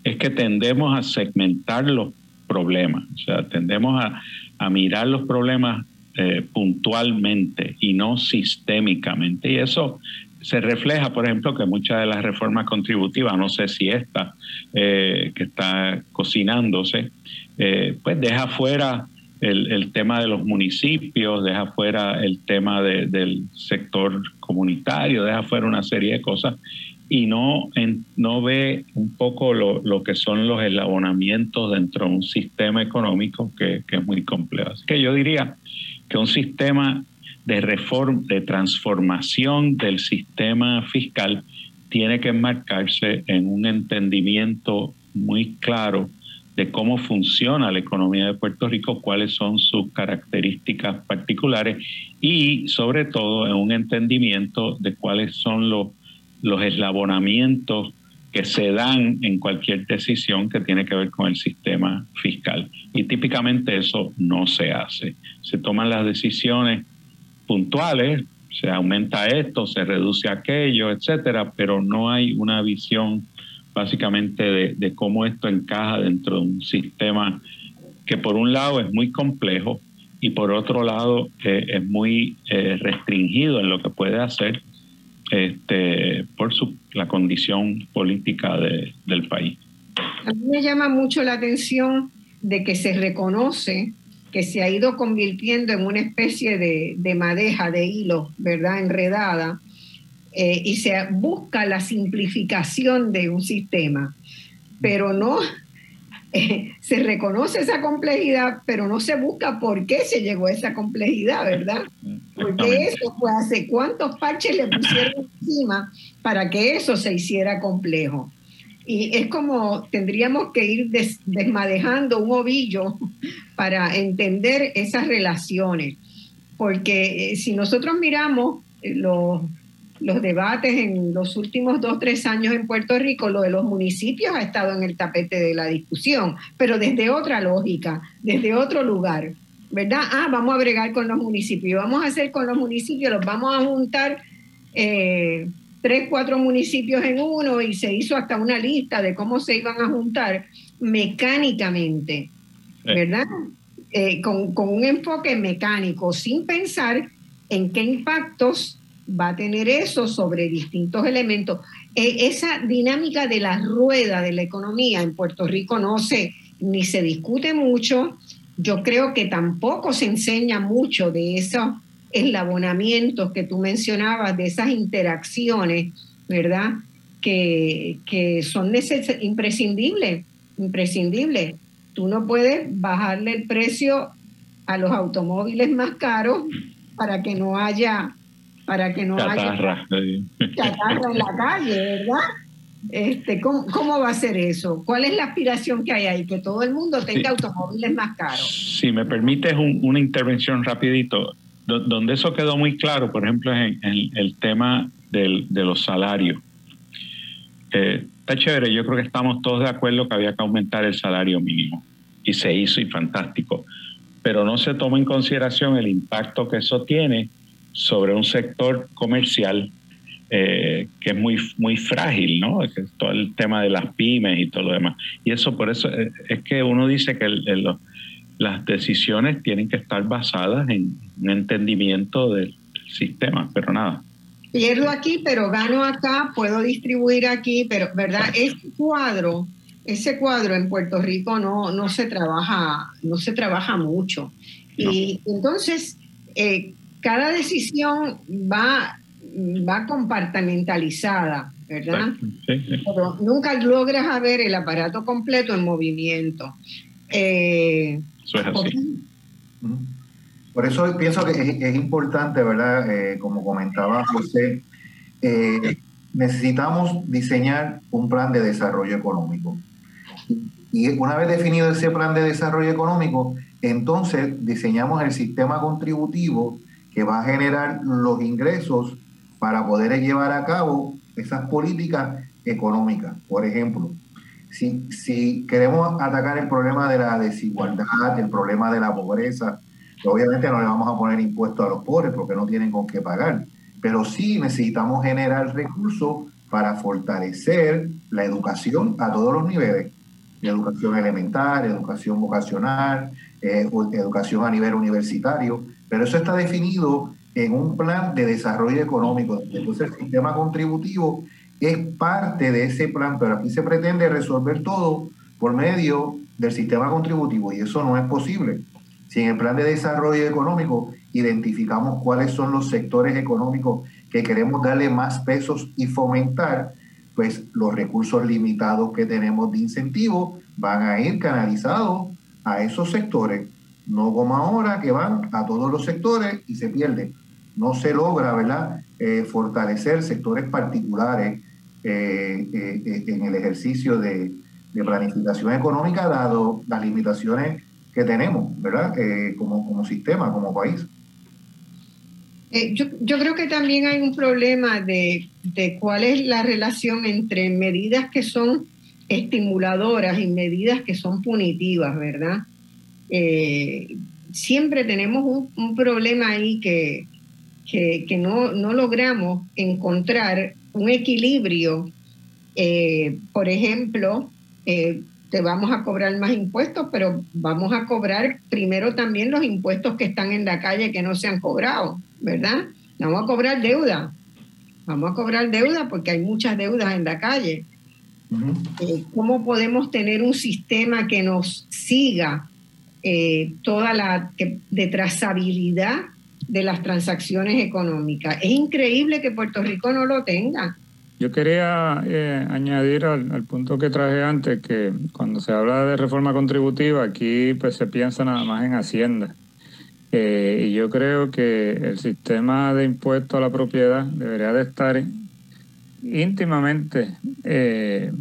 es que tendemos a segmentar los problemas, o sea, tendemos a, mirar los problemas eh, puntualmente y no sistémicamente. Y eso se refleja, por ejemplo, que muchas de las reformas contributivas, no sé si esta eh, que está cocinándose, eh, pues deja fuera el, tema de los municipios, deja fuera el tema del sector comunitario, deja fuera una serie de cosas y no, no ve un poco lo, que son los eslabonamientos dentro de un sistema económico que, es muy complejo. Así que yo diría que un sistema de reforma, de transformación del sistema fiscal tiene que enmarcarse en un entendimiento muy claro de cómo funciona la economía de Puerto Rico, cuáles son sus características particulares y sobre todo en un entendimiento de cuáles son los, los eslabonamientos que se dan en cualquier decisión que tiene que ver con el sistema fiscal. Y típicamente eso no se hace. Se toman las decisiones puntuales, se aumenta esto, se reduce aquello, etcétera, pero no hay una visión básicamente de, cómo esto encaja dentro de un sistema que por un lado es muy complejo y por otro lado eh, es muy eh, restringido en lo que puede hacer este, por su, la condición política del país. A mí me llama mucho la atención de que se reconoce que se ha ido convirtiendo en una especie de, de madeja de hilo, ¿verdad? Enredada, eh, y se busca la simplificación de un sistema, pero no eh, se reconoce esa complejidad, pero no se busca por qué se llegó a esa complejidad, ¿verdad? Porque eso fue hace cuántos parches le pusieron encima para que eso se hiciera complejo. Y es como tendríamos que ir desmadejando un ovillo para entender esas relaciones. Porque eh, si nosotros miramos los los debates en los últimos dos, tres años en Puerto Rico, lo de los municipios ha estado en el tapete de la discusión, pero desde otra lógica, desde otro lugar, ¿verdad? Ah, vamos a bregar con los municipios, vamos a hacer con los municipios, los vamos a juntar eh, tres, cuatro municipios en uno y se hizo hasta una lista de cómo se iban a juntar mecánicamente, ¿verdad? Eh, con, con un enfoque mecánico, sin pensar en qué impactos va a tener eso sobre distintos elementos. E, esa dinámica de la rueda de la economía en Puerto Rico no se, ni se discute mucho. Yo creo que tampoco se enseña mucho de esos eslabonamientos que tú mencionabas, de esas interacciones, ¿verdad? Que, que son imprescindibles, imprescindibles. Tú no puedes bajarle el precio a los automóviles más caros para que no haya para que no haya chatarra en la calle, ¿verdad? Este, ¿cómo, va a ser eso? ¿Cuál es la aspiración que hay ahí? Que todo el mundo tenga automóviles más caros. Si me permites una intervención rapidito, donde eso quedó muy claro, por ejemplo, en, el tema de los salarios. Eh, está chévere, yo creo que estamos todos de acuerdo que había que aumentar el salario mínimo y se hizo y fantástico, pero no se toma en consideración el impacto que eso tiene sobre un sector comercial eh, que es muy, muy frágil, ¿no? todo el tema de las pymes y todo lo demás. Y eso por eso eh, es que uno dice que las decisiones tienen que estar basadas en un entendimiento del sistema, pero nada. Pierdo aquí, pero gano acá, puedo distribuir aquí, pero ¿verdad? Ese cuadro, ese cuadro en Puerto Rico no, no se trabaja, no se trabaja mucho. Y entonces eh, cada decisión va va compartimentalizada, ¿verdad? Pero nunca logras ver el aparato completo en movimiento. Eh, eso es así. Por eso pienso que es, importante, ¿verdad? Eh, como comentaba José, eh, necesitamos diseñar un plan de desarrollo económico. Y una vez definido ese plan de desarrollo económico, entonces diseñamos el sistema contributivo que va a generar los ingresos para poder llevar a cabo esas políticas económicas. Por ejemplo, si, queremos atacar el problema de la desigualdad, el problema de la pobreza, obviamente no le vamos a poner impuestos a los pobres porque no tienen con qué pagar, pero sí necesitamos generar recursos para fortalecer la educación a todos los niveles, educación elemental, educación vocacional, eh, educación a nivel universitario, pero eso está definido en un plan de desarrollo económico. Entonces el sistema contributivo es parte de ese plan, pero aquí se pretende resolver todo por medio del sistema contributivo y eso no es posible. Si en el plan de desarrollo económico identificamos cuáles son los sectores económicos que queremos darle más pesos y fomentar, pues los recursos limitados que tenemos de incentivo van a ir canalizados a esos sectores, no como ahora que van a todos los sectores y se pierden no se logra ¿verdad? Eh, fortalecer sectores particulares eh, eh, en el ejercicio de, planificación económica, dado las limitaciones que tenemos ¿verdad? como, como sistema, como país. Yo, yo, creo que también hay un problema de, de, cuál es la relación entre medidas que son estimuladoras y medidas que son punitivas, ¿verdad? Siempre tenemos un, un problema ahí que, que, no, logramos encontrar un equilibrio. Eh, por ejemplo, eh, te vamos a cobrar más impuestos, pero vamos a cobrar primero también los impuestos que están en la calle que no se han cobrado, ¿verdad? Vamos a cobrar deuda. Vamos a cobrar deuda porque hay muchas deudas en la calle. Eh, ¿Cómo podemos tener un sistema que nos siga toda la de trazabilidad de las transacciones económicas. Es increíble que Puerto Rico no lo tenga. Yo quería eh, añadir al, punto que traje antes que cuando se habla de reforma contributiva aquí pues se piensa nada más en Hacienda. Eh, y yo creo que el sistema de impuesto a la propiedad debería de estar íntimamente eh,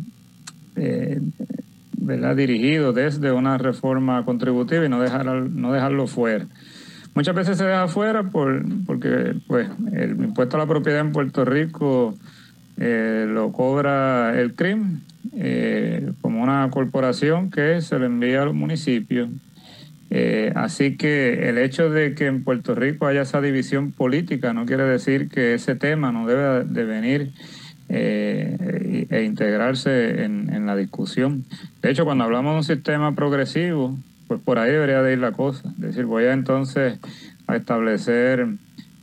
dirigido desde una reforma contributiva y no, dejar, no dejarlo fuera. Muchas veces se deja fuera por, porque pues, el impuesto a la propiedad en Puerto Rico eh, lo cobra el CRIM eh, como una corporación que se lo envía a los municipios. Eh, así que el hecho de que en Puerto Rico haya esa división política no quiere decir que ese tema no debe de venir e integrarse en, la discusión. De hecho, cuando hablamos de un sistema progresivo, pues por ahí debería de ir la cosa. Es decir, voy entonces a establecer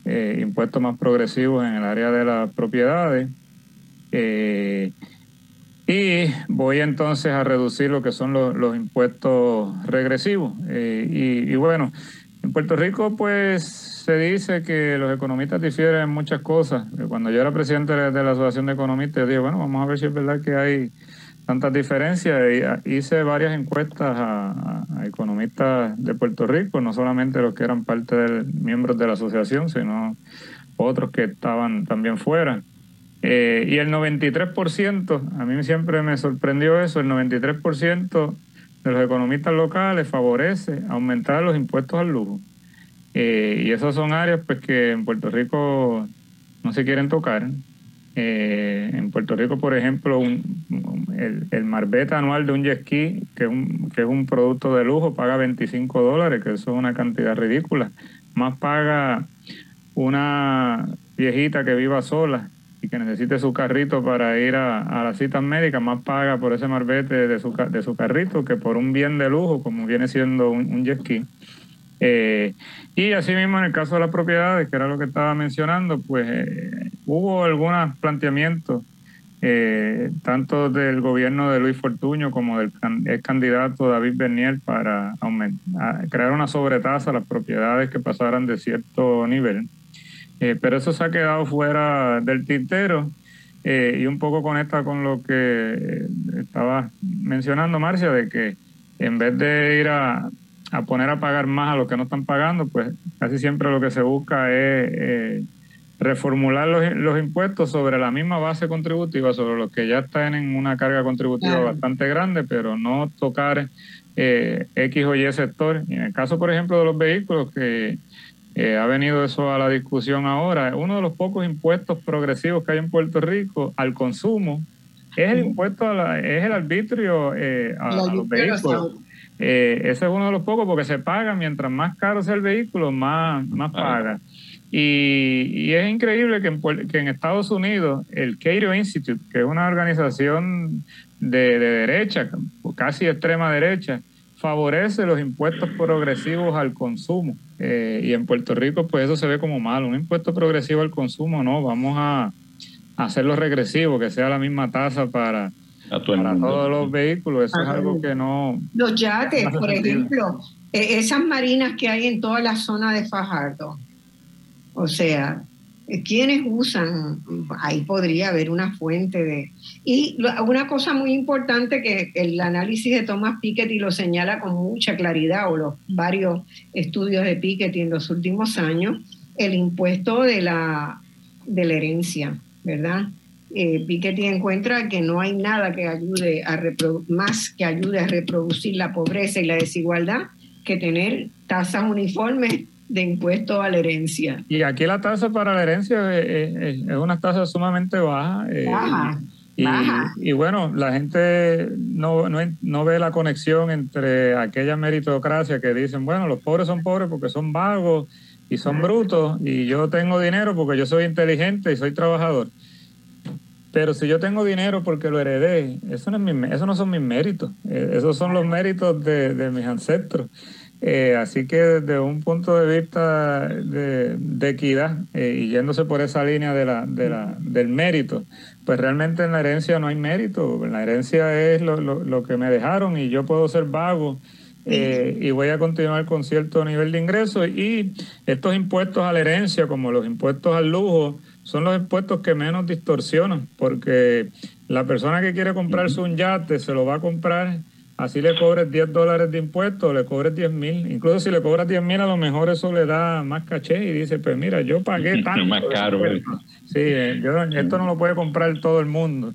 eh, impuestos más progresivos en el área de las propiedades eh, y voy entonces a reducir lo que son los, impuestos regresivos. Eh, y, bueno, en Puerto Rico pues se dice que los economistas difieren en muchas cosas. Cuando yo era presidente de la Asociación de Economistas, yo dije, bueno, vamos a ver si es verdad que hay tantas diferencias. Ah, hice varias encuestas a, economistas de Puerto Rico, no solamente los que eran parte de miembros de la asociación, sino otros que estaban también fuera. Eh, y el 93%, a mí siempre me sorprendió eso, el 93% de los economistas locales favorece aumentar los impuestos al lujo. Eh, y esas son áreas pues que en Puerto Rico no se quieren tocar. Eh, en Puerto Rico, por ejemplo, el, el marbeta anual de un jet ski, que un, que es un producto de lujo, paga 25 dólares, que eso es una cantidad ridícula. Más paga una viejita que viva sola que necesite su carrito para ir a, a las citas médicas, más paga por ese marbete de su, de su carrito que por un bien de lujo, como viene siendo un, jet ski. Eh, y asimismo, en el caso de las propiedades, que era lo que estaba mencionando, pues eh, hubo algunos planteamientos, eh, tanto del gobierno de Luis Fortuño como del ex candidato David Bernier, para crear una sobretasa a las propiedades que pasaran de cierto nivel. Pero eso se ha quedado fuera del tintero. y un poco conecta con lo que estaba mencionando Marcia, de que en vez de ir a, a poner a pagar más a los que no están pagando, pues casi siempre lo que se busca es eh, reformular los, impuestos sobre la misma base contributiva, sobre los que ya están en una carga contributiva bastante grande, pero no tocar eh, X o Y sector. en el caso, por ejemplo, de los vehículos, que eh, ha venido eso a la discusión ahora, uno de los pocos impuestos progresivos que hay en Puerto Rico al consumo es el impuesto, a la, es el arbitrio a, los vehículos. Eh, ese es uno de los pocos porque se paga, mientras más caro sea el vehículo, más, más paga. Y, es increíble que en, que en, Estados Unidos el Cato Institute, que es una organización de, derecha, casi extrema derecha, favorece los impuestos progresivos al consumo. Eh, y en Puerto Rico, pues eso se ve como malo. Un impuesto progresivo al consumo, no, vamos a hacerlo regresivo, que sea la misma tasa para, para todos los vehículos, eso es algo que no... Los yates, por ejemplo, e, esas marinas que hay en toda la zona de Fajardo, o sea, ¿quiénes usan? Ahí podría haber una fuente de... Y una cosa muy importante que el análisis de Thomas Piketty lo señala con mucha claridad, o los varios estudios de Piketty en los últimos años, el impuesto de la, de herencia, ¿verdad? eh, Piketty encuentra que no hay nada que ayude a más que ayude a reproducir la pobreza y la desigualdad que tener tasas uniformes de impuesto a la herencia. Y aquí la tasa para la herencia es, una tasa sumamente baja. Eh, baja. Y, bueno, la gente no, no, no, ve la conexión entre aquella meritocracia que dicen, bueno, los pobres son pobres porque son vagos y son brutos, y yo tengo dinero porque yo soy inteligente y soy trabajador. Pero si yo tengo dinero porque lo heredé, eso no, es mi, eso no son mis méritos, eh, esos son los méritos de, mis ancestros. Eh, así que desde un punto de vista de, equidad eh, y yéndose por esa línea de la, de la, del mérito, pues realmente en la herencia no hay mérito. En la herencia es lo, lo, que me dejaron y yo puedo ser vago y voy a continuar con cierto nivel de ingresos. Y estos impuestos a la herencia, como los impuestos al lujo, son los impuestos que menos distorsionan, porque la persona que quiere comprarse un yate se lo va a comprar, así le cobres 10 dólares de impuestos, le cobres 10 mil. Incluso si le cobras 10 mil, a lo mejor eso le da más caché y dice, pues mira, yo pagué tanto. más caro. Sí, eh, esto no lo puede comprar todo el mundo.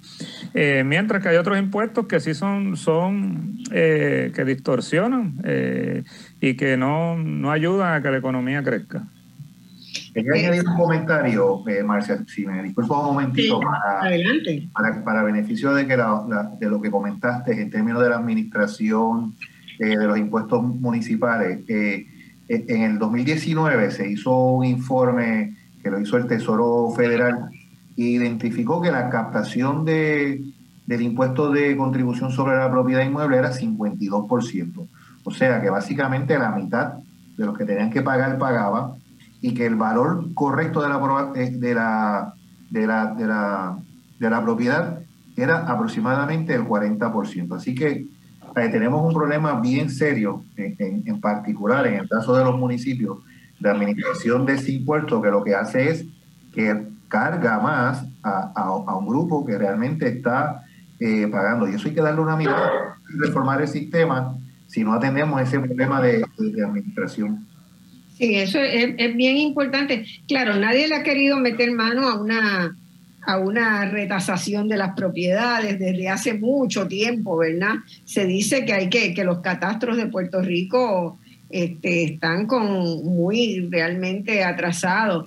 Eh, mientras que hay otros impuestos que sí son, son eh, que distorsionan y que no, no ayudan a que la economía crezca. Quería añadir un comentario, eh, Marcia, si me disculpa un momentito, para, para, beneficio de, que de lo que comentaste en términos de la administración eh, de los impuestos municipales. Eh, eh, en el 2019 se hizo un informe que lo hizo el Tesoro Federal e identificó que la captación de, del impuesto de contribución sobre la propiedad inmueble era 52%. O sea que básicamente la mitad de los que tenían que pagar pagaba y que el valor correcto de la, eh, de la, de la, de la, de la propiedad era aproximadamente el 40%. Así que eh, tenemos un problema bien serio, en, en, particular en el caso de los municipios, de administración de ese impuesto, que lo que hace es que carga más a, a, un grupo que realmente está eh, pagando. Y eso hay que darle una mirada reformar el sistema si no atendemos ese problema de, de administración. Eso es, bien importante. Claro, nadie le ha querido meter mano a una, a una retasación de las propiedades desde hace mucho tiempo, ¿verdad? Se dice que hay que, que los catastros de Puerto Rico este, están con muy realmente atrasados.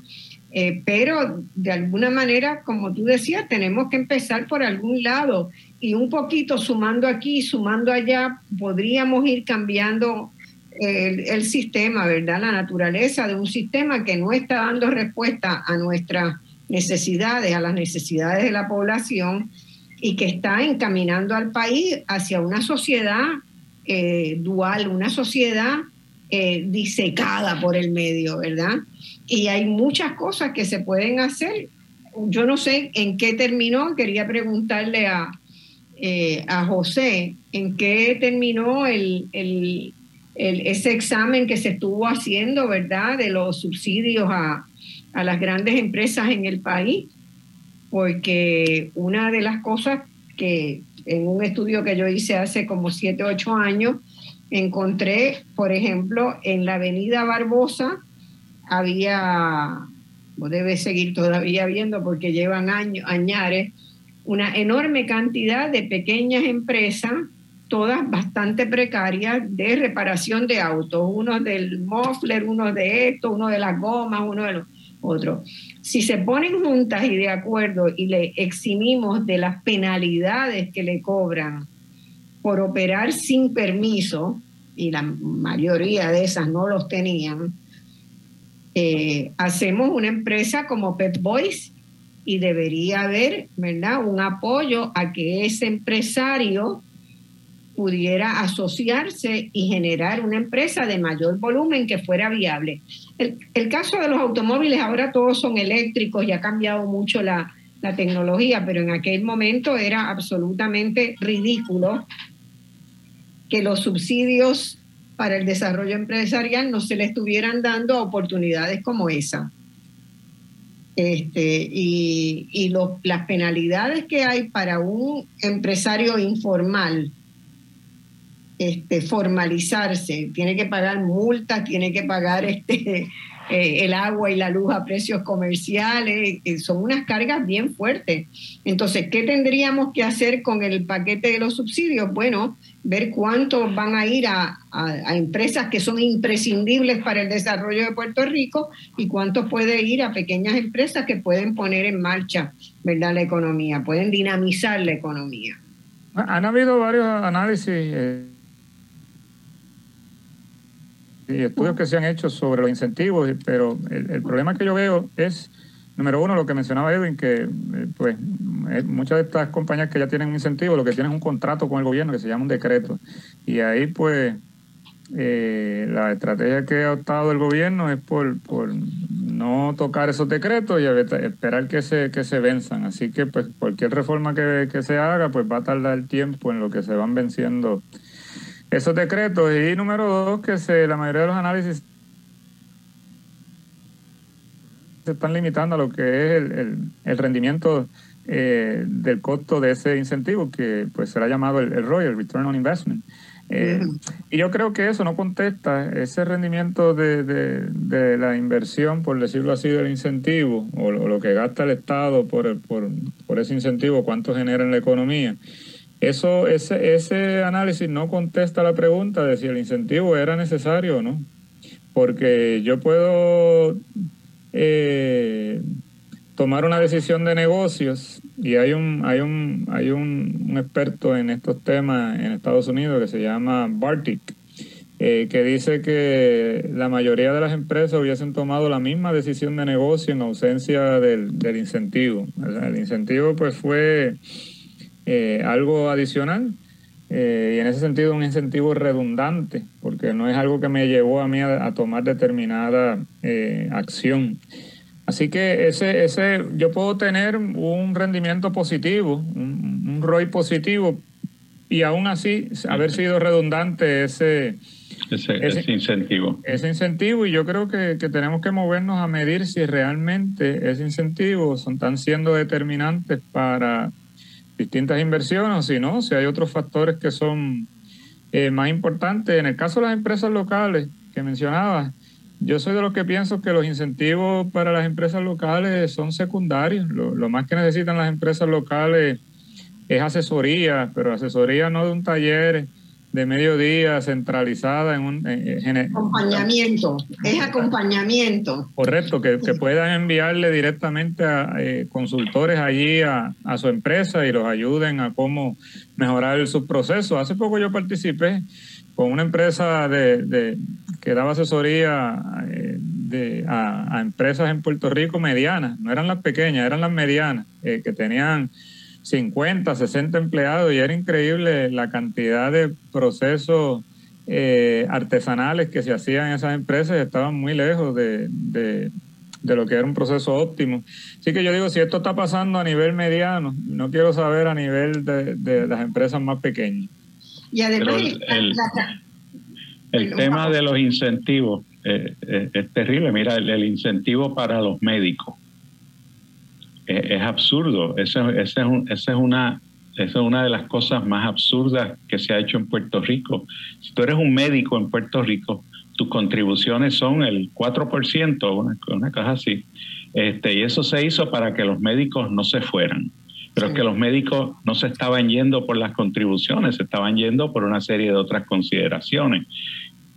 Eh, pero de alguna manera, como tú decías, tenemos que empezar por algún lado y un poquito sumando aquí, sumando allá, podríamos ir cambiando el, sistema, ¿verdad? La naturaleza de un sistema que no está dando respuesta a nuestras necesidades, a las necesidades de la población y que está encaminando al país hacia una sociedad eh, dual, una sociedad eh, disecada por el medio, ¿verdad? Y hay muchas cosas que se pueden hacer. Yo no sé en qué terminó, quería preguntarle a, eh, a José, en qué terminó el, el, ese examen que se estuvo haciendo, ¿verdad? De los subsidios a, a las grandes empresas en el país, porque una de las cosas que en un estudio que yo hice hace como siete, ocho años, encontré, por ejemplo, en la avenida Barbosa, había, vos debes seguir todavía viendo porque llevan años, añares, una enorme cantidad de pequeñas empresas, todas bastante precarias, de reparación de autos, uno del muffler, uno de esto, uno de las gomas, uno de los otros. Si se ponen juntas y de acuerdo y le eximimos de las penalidades que le cobran por operar sin permiso, y la mayoría de esas no los tenían, eh, hacemos una empresa como Pet Boys y debería haber ¿verdad? un apoyo a que ese empresario pudiera asociarse y generar una empresa de mayor volumen que fuera viable. El, el caso de los automóviles, ahora todos son eléctricos y ha cambiado mucho la, la tecnología, pero en aquel momento era absolutamente ridículo que los subsidios para el desarrollo empresarial no se le estuvieran dando oportunidades como esa. Este, y las penalidades que hay para un empresario informal este, formalizarse, tiene que pagar multas, tiene que pagar este, eh, el agua y la luz a precios comerciales, son unas cargas bien fuertes. Entonces, ¿qué tendríamos que hacer con el paquete de los subsidios? Bueno, ver cuántos van a ir a, a, empresas que son imprescindibles para el desarrollo de Puerto Rico y cuántos puede ir a pequeñas empresas que pueden poner en marcha ¿verdad? la economía, pueden dinamizar la economía. Han habido varios análisis. Eh y estudios que se han hecho sobre los incentivos, pero el, problema que yo veo es, número uno, lo que mencionaba Edwin, que eh, pues eh, muchas de estas compañías que ya tienen un incentivo, lo que tienen es un contrato con el gobierno que se llama un decreto. Y ahí pues eh, la estrategia que ha optado el gobierno es por, por no tocar esos decretos y esperar que se, que se venzan. Así que pues cualquier reforma que, que se haga pues va a tardar tiempo en lo que se van venciendo esos decretos. Y número dos, que se, la mayoría de los análisis se están limitando a lo que es el, el, rendimiento eh, del costo de ese incentivo, que pues será llamado el, el ROI, el Return on Investment. Eh, y yo creo que eso no contesta ese rendimiento de, de, la inversión, por decirlo así, del incentivo, o, lo que gasta el Estado por, por, por ese incentivo, cuánto genera en la economía. Eso, ese, ese análisis no contesta la pregunta de si el incentivo era necesario o no. Porque yo puedo eh, tomar una decisión de negocios y hay un, hay un, hay un, experto en estos temas en Estados Unidos que se llama Bartik, eh, que dice que la mayoría de las empresas hubiesen tomado la misma decisión de negocio en ausencia del, del incentivo. el incentivo pues fue eh, algo adicional eh, y en ese sentido un incentivo redundante, porque no es algo que me llevó a mí a, tomar determinada eh, acción. Así que ese, ese, yo puedo tener un rendimiento positivo, un, un ROI positivo, y aún así haber sido redundante ese, ese, incentivo. Ese incentivo, y yo creo que, que, tenemos que movernos a medir si realmente ese incentivo son, están siendo determinantes para distintas inversiones, o si no, si hay otros factores que son eh, más importantes. En el caso de las empresas locales que mencionaba, yo soy de los que pienso que los incentivos para las empresas locales son secundarios. Lo más que necesitan las empresas locales es asesoría, pero asesoría no de un taller de mediodía centralizada en un acompañamiento, es acompañamiento. Correcto, que, puedan enviarle directamente a eh, consultores allí a, su empresa y los ayuden a cómo mejorar sus procesos. Hace poco yo participé con una empresa de, que daba asesoría eh, de, a, empresas en Puerto Rico medianas, no eran las pequeñas, eran las medianas, eh, que tenían 50, 60 empleados y era increíble la cantidad de procesos eh, artesanales que se hacían en esas empresas estaban muy lejos de, lo que era un proceso óptimo. Así que yo digo, si esto está pasando a nivel mediano, no quiero saber a nivel de, las empresas más pequeñas. Y además... el, tema de los incentivos eh, eh, es terrible. Mira, el incentivo para los médicos es, absurdo. Esa, es es una, es una de las cosas más absurdas que se ha hecho en Puerto Rico. Si tú eres un médico en Puerto Rico, tus contribuciones son el 4%, una, una cosa así. Este, y eso se hizo para que los médicos no se fueran. Pero es que los médicos no se estaban yendo por las contribuciones, se estaban yendo por una serie de otras consideraciones,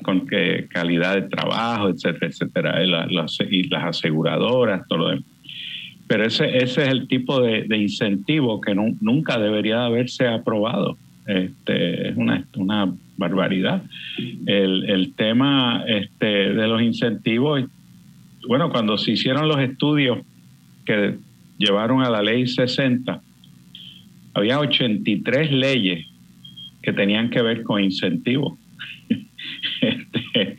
con que calidad de trabajo, etcétera, etcétera, y, y las aseguradoras, todo lo demás. Pero ese, ese es el tipo de, incentivo que nunca debería haberse aprobado. Este, es una, una barbaridad. El, el, tema este, de los incentivos, bueno, cuando se hicieron los estudios que llevaron a la ley 60, había 83 leyes que tenían que ver con incentivos. este,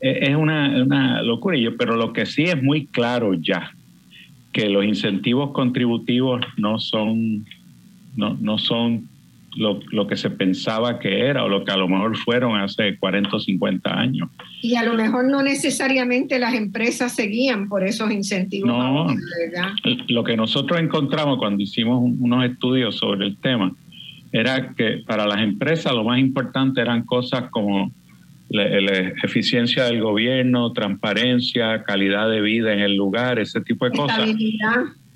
es una, una locura, pero lo que sí es muy claro ya que los incentivos contributivos no son, no, no son lo, lo, que se pensaba que era o lo que a lo mejor fueron hace 40 o 50 años. Y a lo mejor no necesariamente las empresas seguían por esos incentivos. No, lo que nosotros encontramos cuando hicimos unos estudios sobre el tema era que para las empresas lo más importante eran cosas como la, eficiencia del gobierno, transparencia, calidad de vida en el lugar, ese tipo de cosas.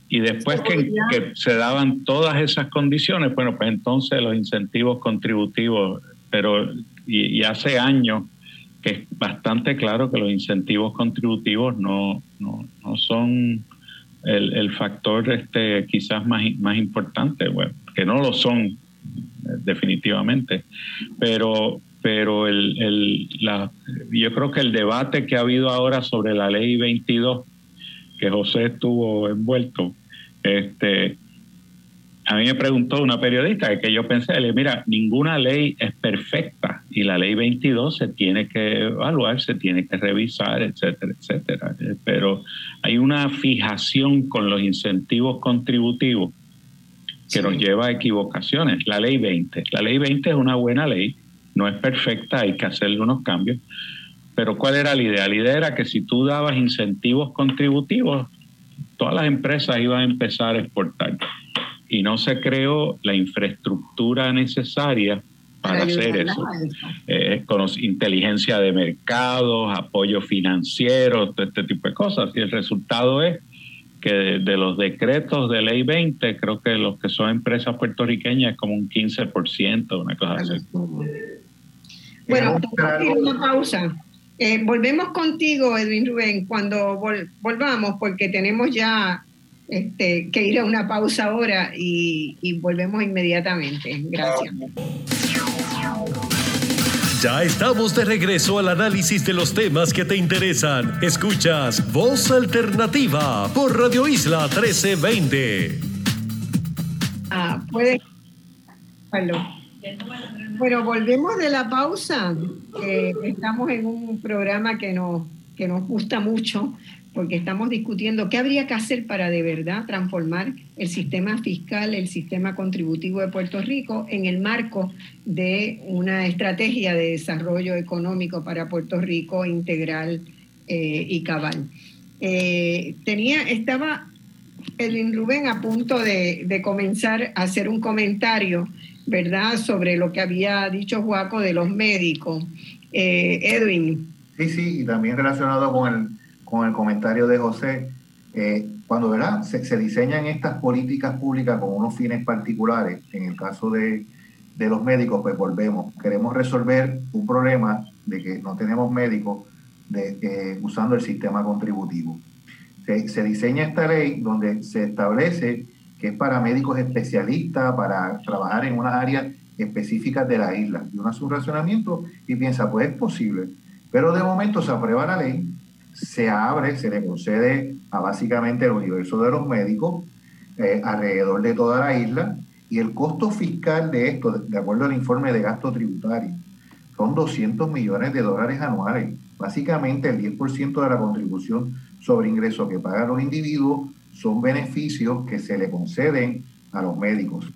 Y después que, se daban todas esas condiciones, bueno, pues entonces los incentivos contributivos, pero y, hace años que es bastante claro que los incentivos contributivos no, no, no son el, el, factor este quizás más, más importante, bueno, que no lo son eh, definitivamente, pero pero el, el, la, yo creo que el debate que ha habido ahora sobre la ley 22, que José estuvo envuelto, este, a mí me preguntó una periodista que yo pensé, le mira, ninguna ley es perfecta y la ley 22 se tiene que evaluar, se tiene que revisar, etcétera, etcétera. Pero hay una fijación con los incentivos contributivos que nos lleva a equivocaciones. La ley 20, la ley 20 es una buena ley, no es perfecta, hay que hacerle unos cambios. Pero ¿cuál era la idea? La idea era que si tú dabas incentivos contributivos, todas las empresas iban a empezar a exportar. Y no se creó la infraestructura necesaria para, hacer eso. Eh, con inteligencia de mercados, apoyo financiero, todo este tipo de cosas. Y el resultado es que de, los decretos de ley 20, creo que los que son empresas puertorriqueñas es como un 15%, una cosa así. Bueno, vamos una pausa. Eh, volvemos contigo, Edwin Rubén, cuando volvamos, porque tenemos ya este, que ir a una pausa ahora y, y volvemos inmediatamente. Gracias. Ya estamos de regreso al análisis de los temas que te interesan. Escuchas Voz Alternativa por Radio Isla 1320. Ah, puede. Bueno, volvemos de la pausa. estamos en un programa que nos, que nos gusta mucho porque estamos discutiendo qué habría que hacer para de verdad transformar el sistema fiscal, el sistema contributivo de Puerto Rico en el marco de una estrategia de desarrollo económico para Puerto Rico integral eh, y cabal. Eh, tenía, estaba Edwin Rubén a punto de, de comenzar a hacer un comentario ¿verdad?, sobre lo que había dicho Juaco de los médicos. Eh, Edwin. Sí, sí, y también relacionado con el, con el comentario de José, eh, cuando ¿verdad? Se, diseñan estas políticas públicas con unos fines particulares, en el caso de, de los médicos, pues volvemos. Queremos resolver un problema de que no tenemos médicos de, eh, usando el sistema contributivo. Se, se, diseña esta ley donde se establece que es para médicos especialistas, para trabajar en unas áreas específicas de la isla. Y uno hace un razonamiento y piensa, pues es posible. Pero de momento se aprueba la ley, se abre, se le concede a básicamente el universo de los médicos eh, alrededor de toda la isla y el costo fiscal de esto, de acuerdo al informe de gasto tributario, son 200 millones de dólares anuales. Básicamente el 10% de la contribución sobre ingresos que pagan los individuos son beneficios que se le conceden a los médicos.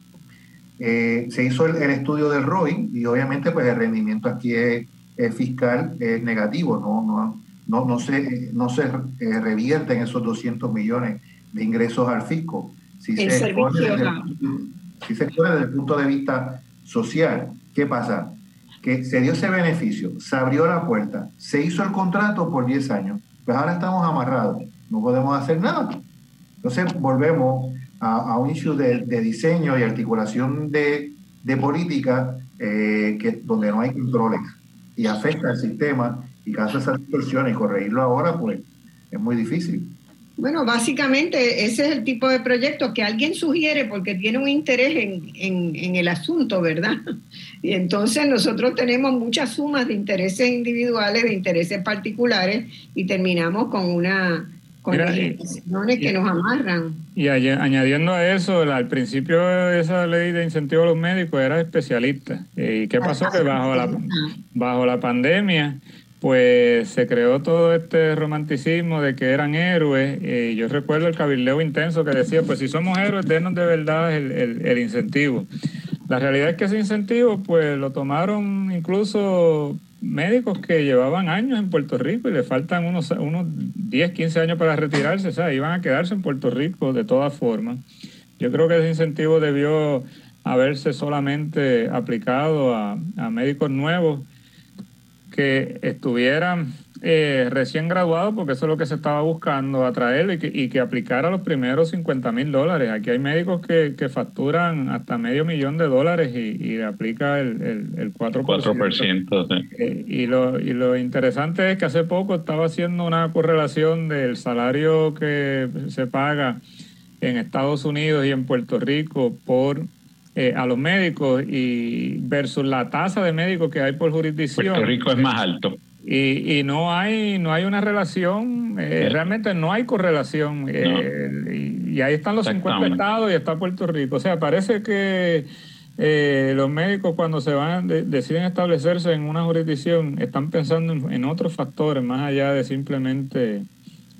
Eh, se hizo el, estudio del ROI y obviamente pues el rendimiento aquí es, fiscal es negativo, no, no, no, no se, no se eh, revierten esos 200 millones de ingresos al fisco. Si se, se pone desde el punto de vista social, ¿qué pasa? Que se dio ese beneficio, se abrió la puerta, se hizo el contrato por 10 años, pues ahora estamos amarrados, no podemos hacer nada. Entonces volvemos a, un issue de, diseño y articulación de, política eh, que, donde no hay controles y afecta al sistema y causa esa distorsión y corregirlo ahora, pues es muy difícil. Bueno, básicamente ese es el tipo de proyecto que alguien sugiere porque tiene un interés en, en, el asunto, ¿verdad? Y entonces nosotros tenemos muchas sumas de intereses individuales, de intereses particulares y terminamos con una con legislaciones que nos amarran. Y añadiendo a eso, al principio esa ley de incentivo a los médicos era especialista. ¿Y qué pasó? Que bajo la, bajo la pandemia pues se creó todo este romanticismo de que eran héroes. Y yo recuerdo el cabildeo intenso que decía, pues si somos héroes, denos de verdad el, incentivo. La realidad es que ese incentivo, pues lo tomaron incluso médicos que llevaban años en Puerto Rico y le faltan unos, unos 10, 15 años para retirarse, o sea, iban a quedarse en Puerto Rico de todas formas. Yo creo que ese incentivo debió haberse solamente aplicado a, a médicos nuevos que estuvieran eh, recién graduados, porque eso es lo que se estaba buscando, atraerlo y que, y que aplicara los primeros 50 mil dólares. Aquí hay médicos que, facturan hasta medio millón de dólares y, y aplica el, el, 4%. 4% eh, y, lo, y lo interesante es que hace poco estaba haciendo una correlación del salario que se paga en Estados Unidos y en Puerto Rico por eh, a los médicos y versus la tasa de médicos que hay por jurisdicción. Puerto Rico es más alto. Y, y no hay no hay una relación, eh, realmente no hay correlación. Eh, y, ahí están los 50 estados y está Puerto Rico. O sea, parece que los médicos cuando se van deciden establecerse en una jurisdicción están pensando en otros factores más allá de simplemente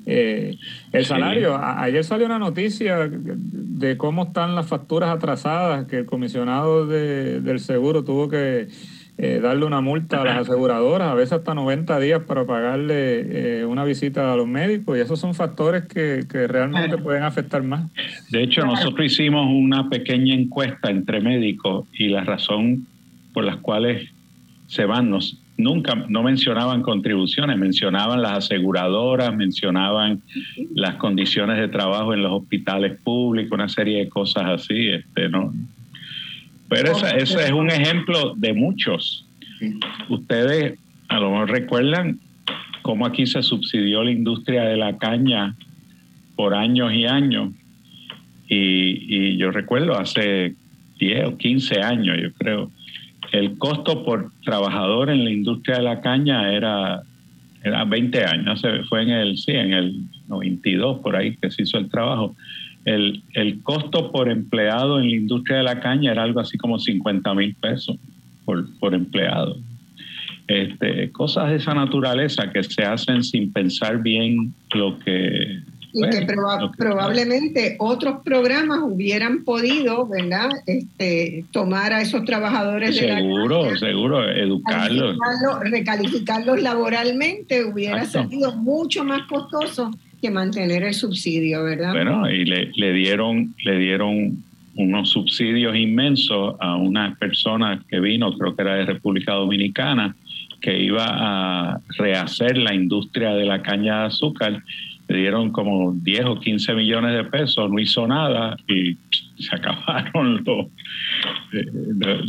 eh, el salario, ayer salió una noticia de cómo están las facturas atrasadas, que el comisionado del seguro tuvo que eh, darle una multa a las aseguradoras, a veces hasta 90 días para pagarle eh, una visita a los médicos, y esos son factores que, que realmente pueden afectar más. De hecho, nosotros hicimos una pequeña encuesta entre médicos y la razón por las cuales se van, nos, nunca, no mencionaban contribuciones, mencionaban las aseguradoras, mencionaban las condiciones de trabajo en los hospitales públicos, una serie de cosas así. Este, ¿no? Pero ese es un ejemplo de muchos. Ustedes a lo mejor recuerdan cómo aquí se subsidió la industria de la caña por años y años. Y, y yo recuerdo hace 10 o 15 años, yo creo, el costo por trabajador en la industria de la caña era, era 20 años, fue en el, sí, en el 92 por ahí que se hizo el trabajo. El, el costo por empleado en la industria de la caña era algo así como 50 mil pesos por, por empleado. Este, cosas de esa naturaleza que se hacen sin pensar bien lo que y que probablemente otros programas hubieran podido, ¿verdad? Este, tomar a esos trabajadores seguro, de la seguro, educarlos, recalificarlos laboralmente hubiera sido mucho más costoso que mantener el subsidio, ¿verdad? Bueno, y le, le dieron, le dieron unos subsidios inmensos a una persona que vino, creo que era de República Dominicana, que iba a rehacer la industria de la caña de azúcar le dieron como 10 o 15 millones de pesos, no hizo nada y se acabaron los... Eh,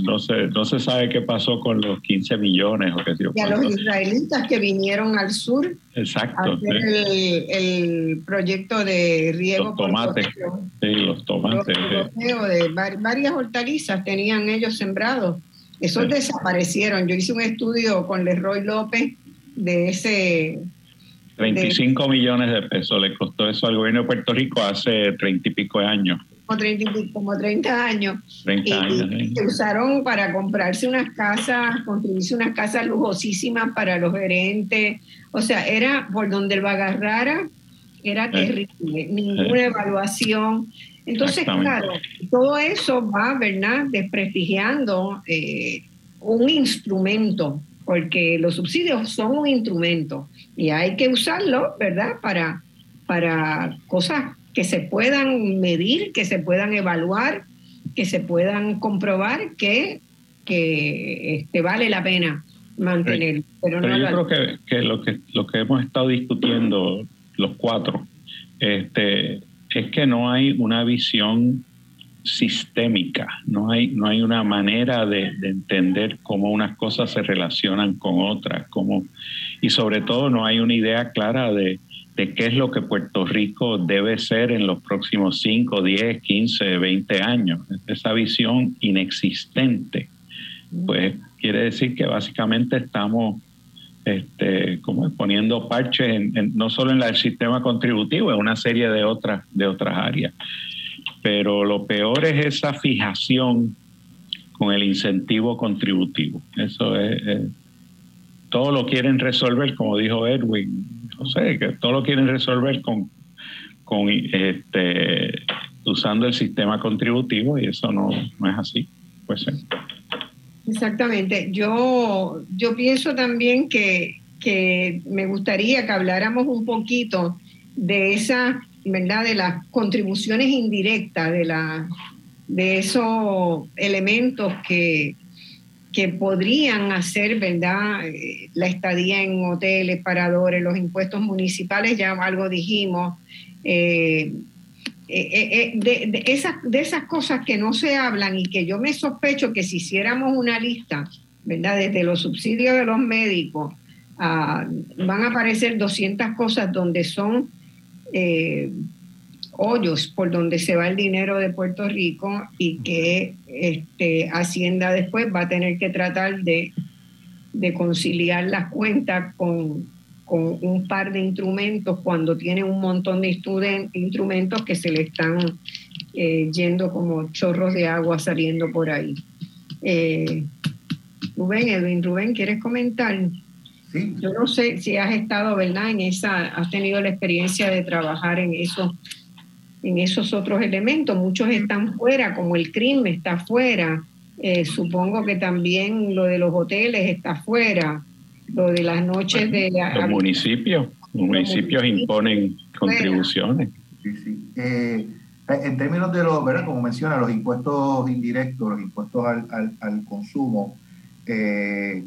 no, se, no se sabe qué pasó con los 15 millones o qué sé Y a los israelitas que vinieron al sur Exacto, a hacer el, proyecto de riego. Los tomates, sí, los tomates. de varias hortalizas tenían ellos sembrados. Esos desaparecieron. Yo hice un estudio con Leroy López de ese 35 millones de pesos le costó eso al gobierno de Puerto Rico hace 30 y pico de años. Como 30, como 30 años. 30 y, años. Se usaron para comprarse unas casas, construirse unas casas lujosísimas para los gerentes. O sea, era por donde el agarrara, era terrible. Ninguna evaluación. Entonces, claro, todo eso va, ¿verdad?, desprestigiando eh, un instrumento porque los subsidios son un instrumento y hay que usarlo, ¿verdad? Para, para cosas que se puedan medir, que se puedan evaluar, que se puedan comprobar que, que este, vale la pena mantener. Pero, yo creo que, que, lo que lo que hemos estado discutiendo los cuatro este, es que no hay una visión sistémica, no hay, no hay una manera de, entender cómo unas cosas se relacionan con otras, cómo, y sobre todo no hay una idea clara de, de qué es lo que Puerto Rico debe ser en los próximos 5, 10, 15, 20 años. Esa visión inexistente, pues quiere decir que básicamente estamos este, como poniendo parches no solo en el sistema contributivo, en una serie de otras, de otras áreas pero lo peor es esa fijación con el incentivo contributivo. Eso es, todo lo quieren resolver, como dijo Edwin, no sé, que todo lo quieren resolver con, con este, usando el sistema contributivo y eso no, no es así. Pues, Exactamente. Yo, yo pienso también que, que me gustaría que habláramos un poquito de esa ¿verdad? de las contribuciones indirectas, de, la, de esos elementos que, que podrían hacer ¿verdad? Eh, la estadía en hoteles, paradores, los impuestos municipales, ya algo dijimos. Eh, eh, de, esas, de esas cosas que no se hablan y que yo me sospecho que si hiciéramos una lista, ¿verdad? Desde los subsidios de los médicos, ah, van a aparecer 200 cosas donde son hoyos por donde se va el dinero de Puerto Rico y que este, Hacienda después va a tener que tratar de, de conciliar las cuentas con, con, un par de instrumentos cuando tiene un montón de instrumentos que se le están eh, yendo como chorros de agua saliendo por ahí. Eh, Rubén, Edwin, Rubén, ¿quieres comentar? Yo no sé si has estado, ¿verdad? En esa, has tenido la experiencia de trabajar en eso, en esos otros elementos. Muchos están fuera, como el crimen está fuera. Eh, supongo que también lo de los hoteles está fuera. Lo de las noches de los municipios, los municipios imponen contribuciones. Sí, sí. Eh, en términos de los, ¿verdad? Como menciona, los impuestos indirectos, los impuestos al, al, al consumo, eh,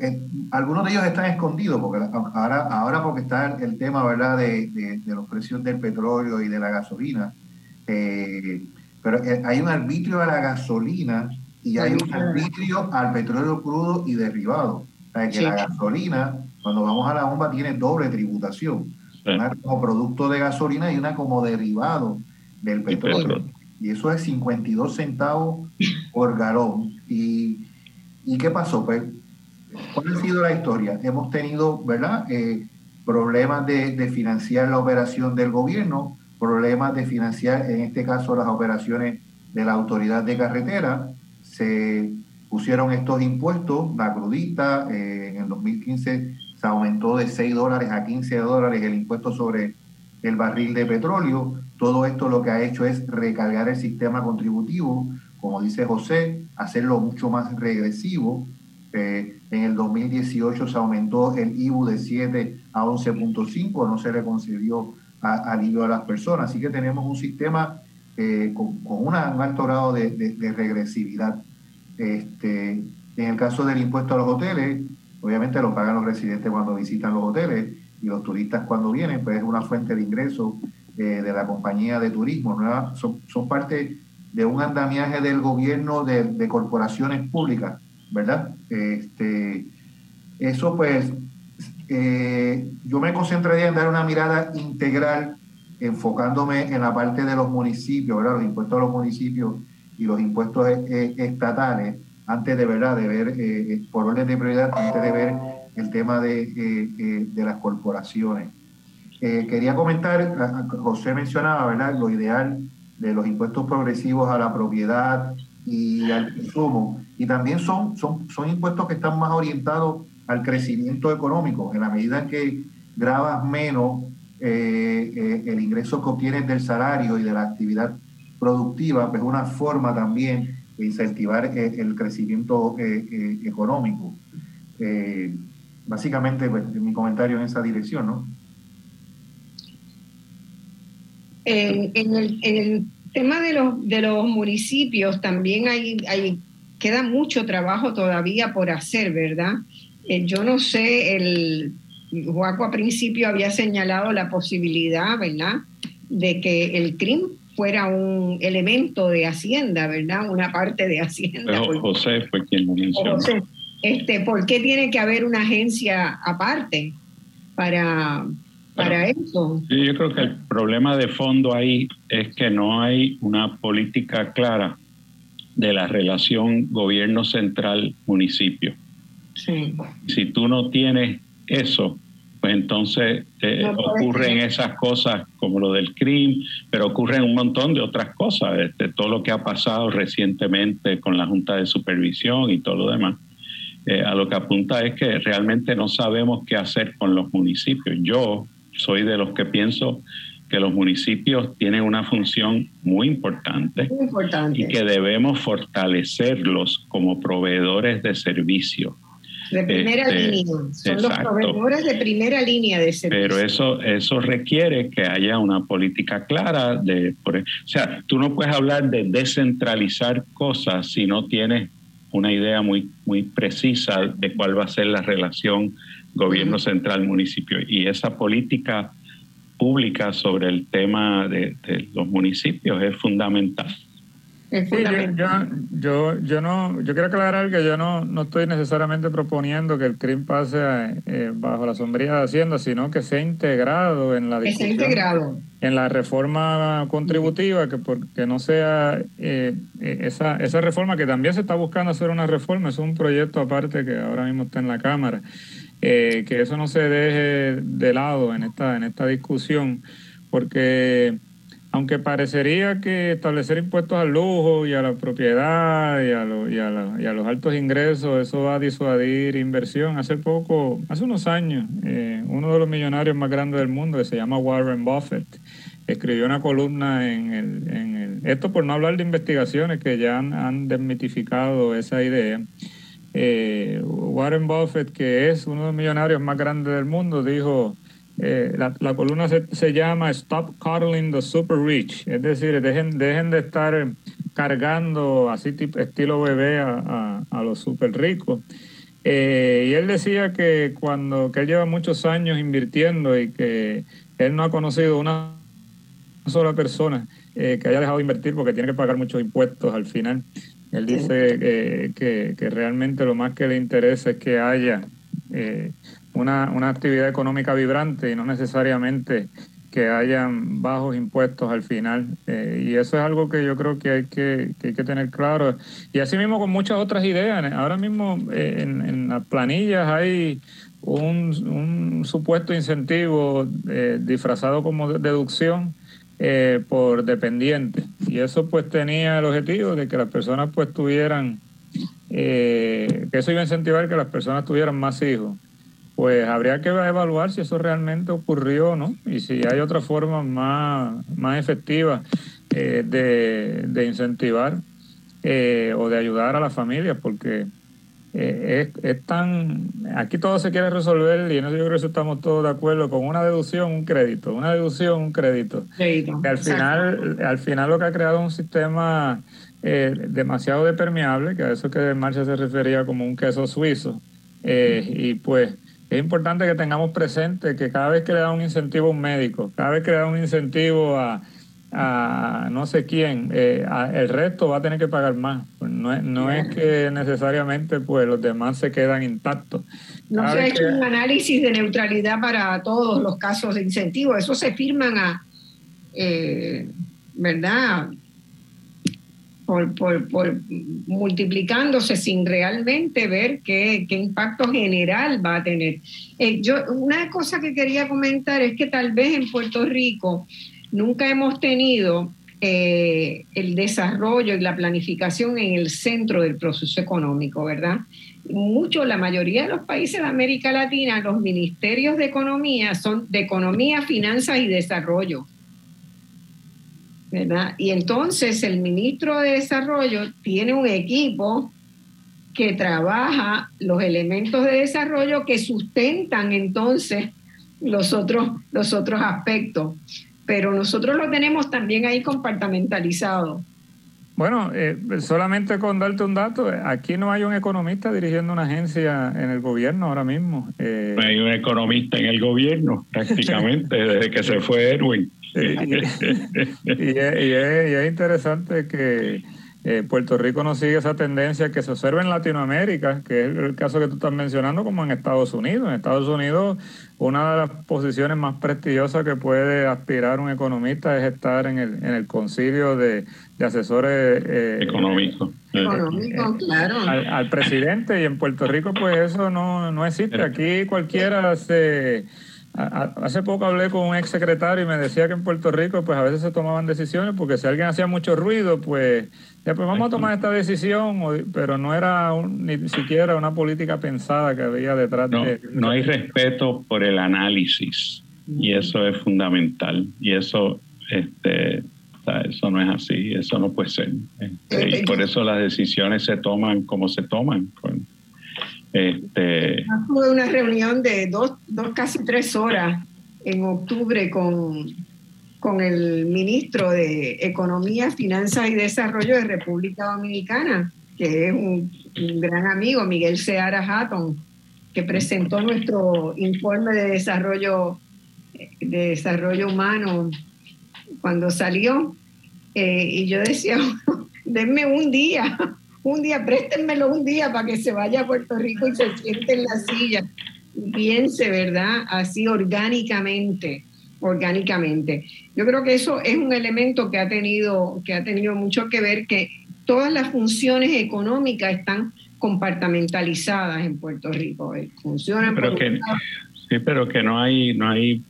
eh, algunos de ellos están escondidos, porque ahora, ahora porque está el, tema ¿verdad? De, de, los precios del petróleo y de la gasolina, eh, pero eh, hay un arbitrio a la gasolina y hay un arbitrio al petróleo crudo y derivado. O sea, que la gasolina, cuando vamos a la bomba, tiene doble tributación. Una como producto de gasolina y una como derivado del petróleo. Y eso es 52 centavos por galón. ¿Y, ¿Y qué pasó? Pues ¿Cuál ha sido la historia? Hemos tenido, ¿verdad? Eh, problemas de, financiar la operación del gobierno, problemas de financiar, en este caso, las operaciones de la autoridad de carretera. Se pusieron estos impuestos, la crudita, eh, en el 2015 se aumentó de 6 dólares a 15 dólares el impuesto sobre el barril de petróleo. Todo esto lo que ha hecho es recargar el sistema contributivo, como dice José, hacerlo mucho más regresivo. Eh, en el 2018 se aumentó el IBU de 7 a 11.5, no se le concedió alivio a las personas. Así que tenemos un sistema eh, con, un alto grado de, regresividad. Este, en el caso del impuesto a los hoteles, obviamente lo pagan los residentes cuando visitan los hoteles y los turistas cuando vienen, pues es una fuente de ingreso de la compañía de turismo. Son, parte de un andamiaje del gobierno de corporaciones públicas, ¿verdad? Este, eso pues eh, yo me concentraría en dar una mirada integral, enfocándome en la parte de los municipios, ¿verdad? los impuestos a los municipios y los impuestos eh, eh, estatales, antes de verdad de ver, por orden de prioridad, antes de ver el tema de, de las corporaciones. quería comentar, José mencionaba, ¿verdad? Lo ideal de los impuestos progresivos a la propiedad y al consumo. Y también son, son, son impuestos que están más orientados al crecimiento económico, en la medida en que grabas menos eh, eh, el ingreso que obtienes del salario y de la actividad productiva, pues es una forma también de incentivar eh, el, crecimiento económico. básicamente, pues, mi comentario en esa dirección, ¿no? En, el, tema de los, de los municipios también hay, hay, queda mucho trabajo todavía por hacer, ¿verdad? Eh, yo no sé, el Juaco a principio había señalado la posibilidad, ¿verdad?, de que el crimen fuera un elemento de Hacienda, ¿verdad? Una parte de Hacienda. Pero José fue quien lo mencionó. este, ¿Por qué tiene que haber una agencia aparte para, para eso? yo creo que el problema de fondo ahí es que no hay una política clara de la relación gobierno central-municipio. Si tú no tienes eso, pues entonces eh, ocurren esas cosas como lo del crimen, pero ocurren un montón de otras cosas, de, todo lo que ha pasado recientemente con la Junta de Supervisión y todo lo demás. Eh, a lo que apunta es que realmente no sabemos qué hacer con los municipios. Yo soy de los que pienso que los municipios tienen una función muy importante, muy importante. y que debemos fortalecerlos como proveedores de servicios de primera este, línea. Son los proveedores de primera línea de servicio. Pero eso, eso requiere que haya una política clara. De, por, o sea, tú no puedes hablar de descentralizar cosas si no tienes una idea muy, muy precisa de cuál va a ser la relación gobierno central-municipio. Y esa política pública sobre el tema de los municipios es fundamental. Yo, yo, no, yo quiero aclarar que yo no, no estoy necesariamente proponiendo que el CRIM pase eh, bajo la sombría de Hacienda, sino que sea integrado en la integrado. en la reforma contributiva, que porque no sea eh, eh, esa, esa reforma que también se está buscando hacer una reforma, es un proyecto aparte que ahora mismo está en la Cámara, que eso no se deje de lado en esta, en esta discusión, porque aunque parecería que establecer impuestos al lujo y a la propiedad y a, los altos ingresos, eso va a disuadir inversión. Hace poco, hace unos años, eh, uno de los millonarios más grandes del mundo, que se llama Warren Buffett, escribió una columna en el... esto por no hablar de investigaciones que ya han, desmitificado esa idea. Eh, Warren Buffett, que es uno de los millonarios más grandes del mundo, dijo eh, la, columna se, llama Stop Coddling the Super Rich, es decir, dejen, de estar cargando así estilo bebé a, los super ricos. Eh, y él decía que cuando que él lleva muchos años invirtiendo y que él no ha conocido una sola persona eh, que haya dejado de invertir porque tiene que pagar muchos impuestos al final. Él dice que, que, realmente lo más que le interesa es que haya una, una actividad económica vibrante y no necesariamente que hayan bajos impuestos al final. Eh, y eso es algo que yo creo que hay que, que, hay que tener claro. Y así mismo con muchas otras ideas. Ahora mismo eh, en, las planillas hay un, un supuesto incentivo eh, disfrazado como deducción por dependiente. Y eso pues tenía el objetivo de que las personas pues tuvieran, que eso iba a incentivar que las personas tuvieran más hijos pues habría que evaluar si eso realmente ocurrió, ¿no? Y si hay otra forma más, más efectiva eh, de, incentivar eh, o de ayudar a las familias, porque eh, es, tan... Aquí todo se quiere resolver y en eso yo creo que estamos todos de acuerdo con una deducción, un crédito, una deducción, un crédito. Que al final, al final lo que ha creado es un sistema demasiado depermeable, que a eso que de marcha se refería como un queso suizo. y pues es importante que tengamos presente que cada vez que le da un incentivo a un médico, cada vez que le da un incentivo a, no sé quién, eh, el resto va a tener que pagar más. Pues no, es, no es que necesariamente pues los demás se quedan intactos. No se ha hecho un análisis de neutralidad para todos los casos de incentivo. Eso se firman a, eh, ¿verdad? por, por, por, multiplicándose sin realmente ver qué, qué impacto general va a tener. Eh, yo, una cosa que quería comentar es que tal vez en Puerto Rico nunca hemos tenido eh, el desarrollo y la planificación en el centro del proceso económico, ¿verdad? Mucho, la mayoría de los países de América Latina, los ministerios de economía son de economía, finanzas y desarrollo y entonces el ministro de Desarrollo tiene un equipo que trabaja los elementos de desarrollo que sustentan entonces los otros, los otros aspectos. Pero nosotros lo tenemos también ahí compartimentalizado. Bueno, eh, solamente con darte un dato, aquí no hay un economista dirigiendo una agencia en el gobierno ahora mismo. Eh, no hay un economista en el gobierno prácticamente desde que se fue Erwin. y, es, interesante que eh, Puerto Rico no sigue esa tendencia que se observa en Latinoamérica, que es el caso que tú estás mencionando, como en Estados Unidos. En Estados Unidos, una de las posiciones más prestigiosas que puede aspirar un economista es estar en el, en el concilio de, asesores eh, económicos. claro. Al, presidente, y en Puerto Rico, pues eso no, no existe. Aquí cualquiera se Hace poco hablé con un ex secretario y me decía que en Puerto Rico pues a veces se tomaban decisiones porque si alguien hacía mucho ruido pues ya pues vamos a tomar esta decisión, pero no era ni siquiera una política pensada que había detrás no, de... No hay respeto por el análisis y eso es fundamental y eso este eso no es así, eso no puede ser. Este, y por eso las decisiones se toman como se toman. Este... Tuve una reunión de dos, dos, casi tres horas en octubre con, con el ministro de Economía, Finanzas y Desarrollo de República Dominicana, que es un, gran amigo, Miguel Seara Hatton, que presentó nuestro informe de desarrollo, de desarrollo humano cuando salió. Eh, y yo decía, denme un día un día, préstenmelo un día para que se vaya a Puerto Rico y se siente en la silla y piense, ¿verdad? Así orgánicamente, orgánicamente. Yo creo que eso es un elemento que ha tenido, que ha tenido mucho que ver, que todas las funciones económicas están compartamentalizadas en Puerto Rico. Eh, funcionan pero que, sí, pero que no hay, no hay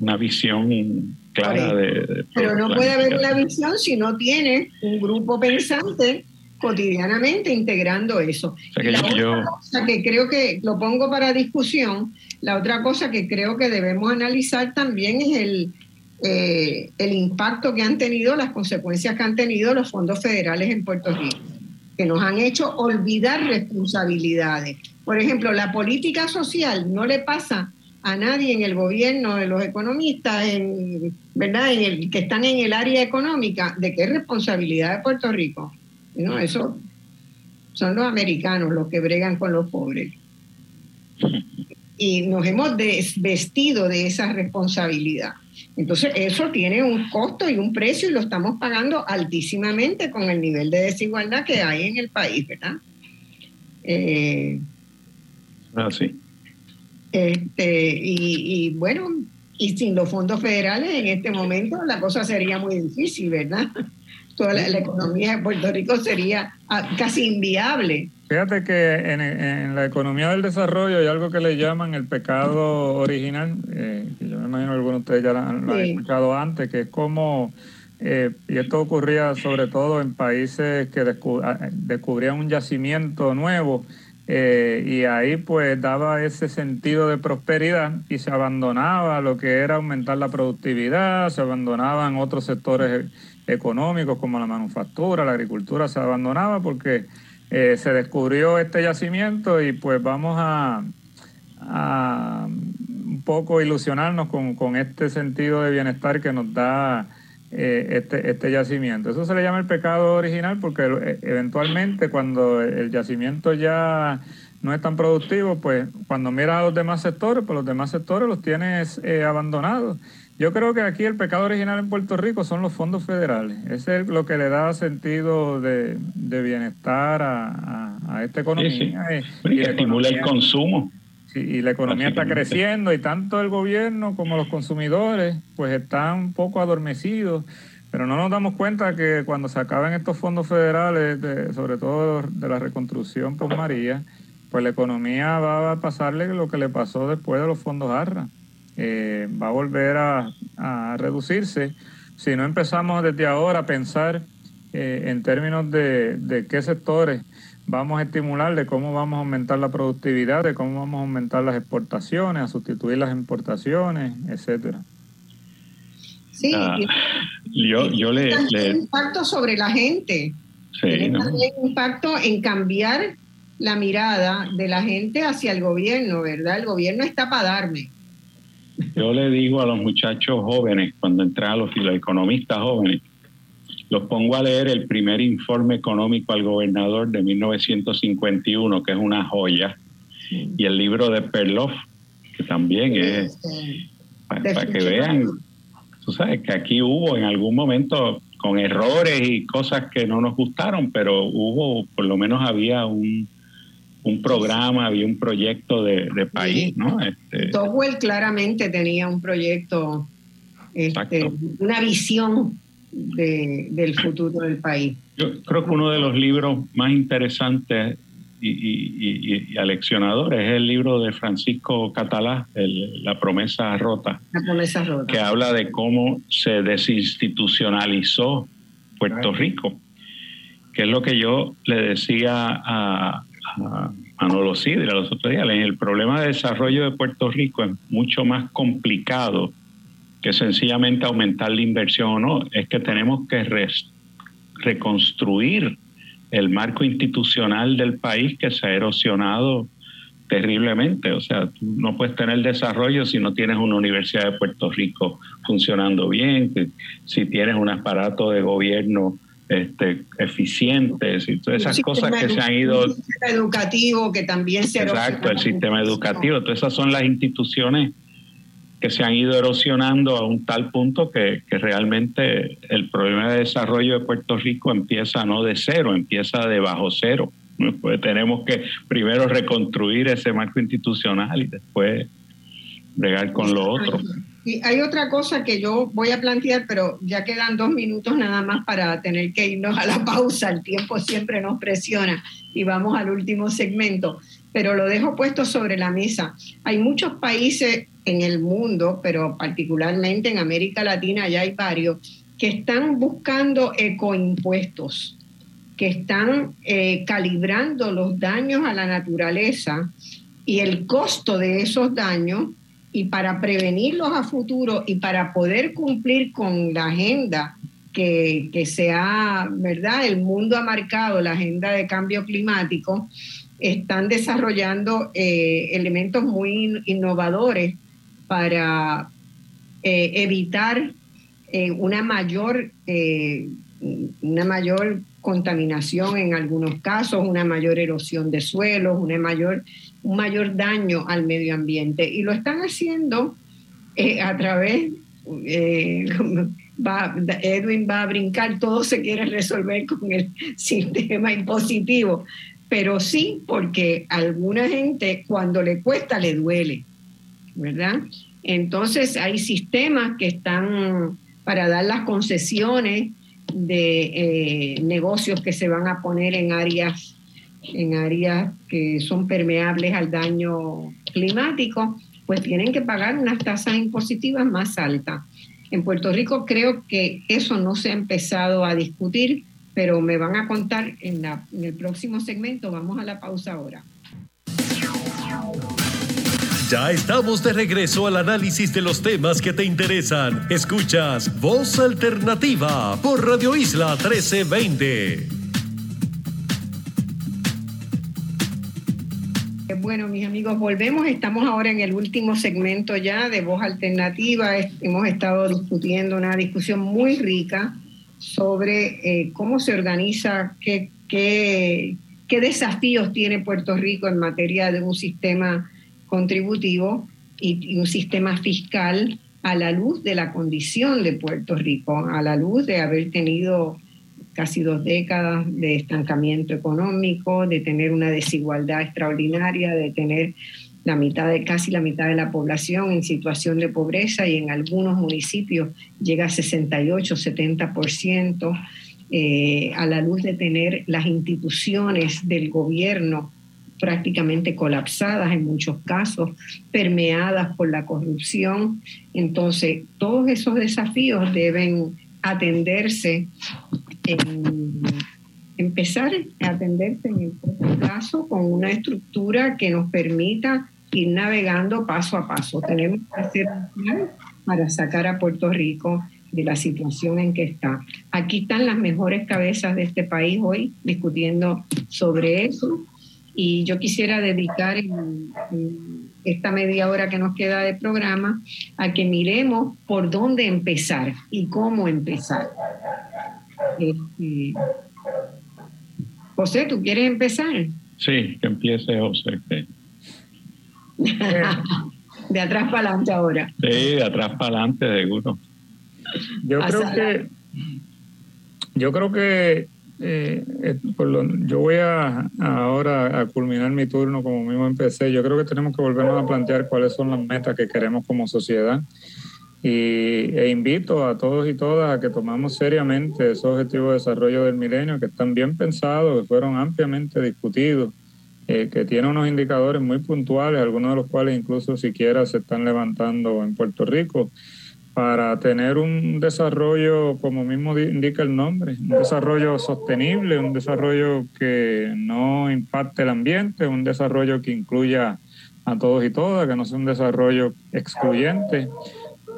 una visión clara de, Pero no puede haber una visión si no tiene un grupo pensante cotidianamente integrando eso. la otra cosa que creo que lo pongo para discusión, la otra cosa que creo que debemos analizar también es el, eh, el impacto que han tenido, las consecuencias que han tenido los fondos federales en Puerto Rico, que nos han hecho olvidar responsabilidades. Por ejemplo, la política social no le pasa a nadie en el gobierno, de los economistas, en, ¿verdad? En el, que están en el área económica, de qué es responsabilidad de Puerto Rico. No, eso son los americanos los que bregan con los pobres. Y nos hemos desvestido de esa responsabilidad. Entonces, eso tiene un costo y un precio y lo estamos pagando altísimamente con el nivel de desigualdad que hay en el país, ¿verdad? Eh, ah, sí. Este, y, y bueno, y sin los fondos federales en este momento la cosa sería muy difícil, ¿verdad? Toda la, economía de Puerto Rico sería ah, casi inviable. Fíjate que en, la economía del desarrollo hay algo que le llaman el pecado original, eh, que yo me imagino que algunos de ustedes ya lo han, escuchado antes, que es como, eh, y esto ocurría sobre todo en países que ah, descubrían un yacimiento nuevo, eh, y ahí pues daba ese sentido de prosperidad y se abandonaba lo que era aumentar la productividad, se abandonaban otros sectores económicos como la manufactura, la agricultura se abandonaba porque eh, se descubrió este yacimiento y pues vamos a, un poco ilusionarnos con, este sentido de bienestar que nos da eh, este, este yacimiento. Eso se le llama el pecado original porque eh, eventualmente cuando el yacimiento ya no es tan productivo, pues cuando miras a los demás sectores, pues los demás sectores los tienes eh, abandonados. Yo creo que aquí el pecado original en Puerto Rico son los fondos federales. Ese es lo que le da sentido de, bienestar a, esta economía. Y, estimula el consumo. y la economía está creciendo y tanto el gobierno como los consumidores pues están un poco adormecidos. Pero no nos damos cuenta que cuando se acaben estos fondos federales, sobre todo de la reconstrucción por María, pues la economía va a pasarle lo que le pasó después de los fondos ARRA. Eh, va a volver a, reducirse. Si no empezamos desde ahora a pensar eh, en términos de, de, qué sectores vamos a estimular, de cómo vamos a aumentar la productividad, de cómo vamos a aumentar las exportaciones, a sustituir las importaciones, etcétera. Sí, ah, yo, yo le, impacto sobre la gente. Sí, tiene impacto en cambiar la mirada de la gente hacia el gobierno, ¿verdad? El gobierno está para darme. Yo le digo a los muchachos jóvenes, cuando entran a los, los economistas jóvenes, los pongo a leer el primer informe económico al gobernador de 1951, que es una joya, y el libro de Perloff, que también es, para, que vean, tú sabes que aquí hubo en algún momento con errores y cosas que no nos gustaron, pero hubo, por lo menos había un, un programa, había un proyecto de, país, ¿no? Este, claramente tenía un proyecto, este, una visión de, del futuro del país. Yo creo que uno de los libros más interesantes y, aleccionadores es el libro de Francisco Catalá, La promesa rota. La promesa rota. Que habla de cómo se desinstitucionalizó Puerto Rico, que es lo que yo le decía a, a Manolo Sidra los otros días. El problema de desarrollo de Puerto Rico es mucho más complicado que sencillamente aumentar la inversión o no. Es que tenemos que reconstruir el marco institucional del país que se ha erosionado terriblemente. O sea, tú no puedes tener desarrollo si no tienes una Universidad de Puerto Rico funcionando bien, si tienes un aparato de gobierno este, eficientes y todas esas cosas que se han ido... El sistema educativo que también se... Exacto, el sistema educativo. Todas esas son las instituciones que se han ido erosionando a un tal punto que, que, realmente el problema de desarrollo de Puerto Rico empieza no de cero, empieza de bajo cero. Pues tenemos que primero reconstruir ese marco institucional y después bregar con lo otro. Y hay otra cosa que yo voy a plantear, pero ya quedan dos minutos nada más para tener que irnos a la pausa. El tiempo siempre nos presiona y vamos al último segmento, pero lo dejo puesto sobre la mesa. Hay muchos países en el mundo, pero particularmente en América Latina ya hay varios, que están buscando ecoimpuestos, que están eh, calibrando los daños a la naturaleza y el costo de esos daños y para prevenirlos a futuro y para poder cumplir con la agenda que, que se ha, ¿verdad? El mundo ha marcado, la agenda de cambio climático, están desarrollando eh, elementos muy innovadores para eh, evitar eh, una mayor una mayor contaminación en algunos casos, una mayor erosión de suelos, una mayor un mayor daño al medio ambiente. Y lo están haciendo eh, a través, eh, Edwin va a brincar, todo se quiere resolver con el sistema impositivo, pero sí porque a alguna gente cuando le cuesta le duele, ¿verdad? Entonces hay sistemas que están para dar las concesiones de eh, negocios que se van a poner en áreas en áreas que son permeables al daño climático, pues tienen que pagar unas tasas impositivas más altas. En Puerto Rico creo que eso no se ha empezado a discutir, pero me van a contar en, en el próximo segmento. Vamos a la pausa ahora. Ya estamos de regreso al análisis de los temas que te interesan. Escuchas Voz Alternativa por Radio Isla 1320. Bueno, mis amigos, volvemos. Estamos ahora en el último segmento ya de Voz Alternativa. Hemos estado discutiendo una discusión muy rica sobre eh, cómo se organiza, qué, qué, qué desafíos tiene Puerto Rico en materia de un sistema contributivo y, un sistema fiscal a la luz de la condición de Puerto Rico, a la luz de haber tenido casi dos décadas de estancamiento económico, de tener una desigualdad extraordinaria, de tener la mitad de, casi la mitad de la población en situación de pobreza y en algunos municipios llega a 68, 70%, eh, a la luz de tener las instituciones del gobierno prácticamente colapsadas en muchos casos, permeadas por la corrupción. Entonces, todos esos desafíos deben atenderse en, empezar a atenderse en el corto plazo con una estructura que nos permita ir navegando paso a paso. Tenemos que hacer un plan para sacar a Puerto Rico de la situación en que está. Aquí están las mejores cabezas de este país hoy discutiendo sobre eso y yo quisiera dedicar esta media hora que nos queda de programa a que miremos por dónde empezar y cómo empezar. Este, José, ¿tú quieres empezar? Sí, que empiece José. de atrás para adelante ahora. Sí, de atrás para adelante, seguro. Yo creo que yo creo que eh, eh, yo voy a, ahora a culminar mi turno como mismo empecé. Yo creo que tenemos que volvernos a plantear cuáles son las metas que queremos como sociedad. Y, e invito a todos y todas a que tomamos seriamente esos objetivos de desarrollo del milenio que están bien pensados, que fueron ampliamente discutidos, eh, que tienen unos indicadores muy puntuales, algunos de los cuales incluso siquiera se están levantando en Puerto Rico para tener un desarrollo, como mismo indica el nombre, un desarrollo sostenible, un desarrollo que no impacte el ambiente, un desarrollo que incluya a todos y todas, que no sea un desarrollo excluyente,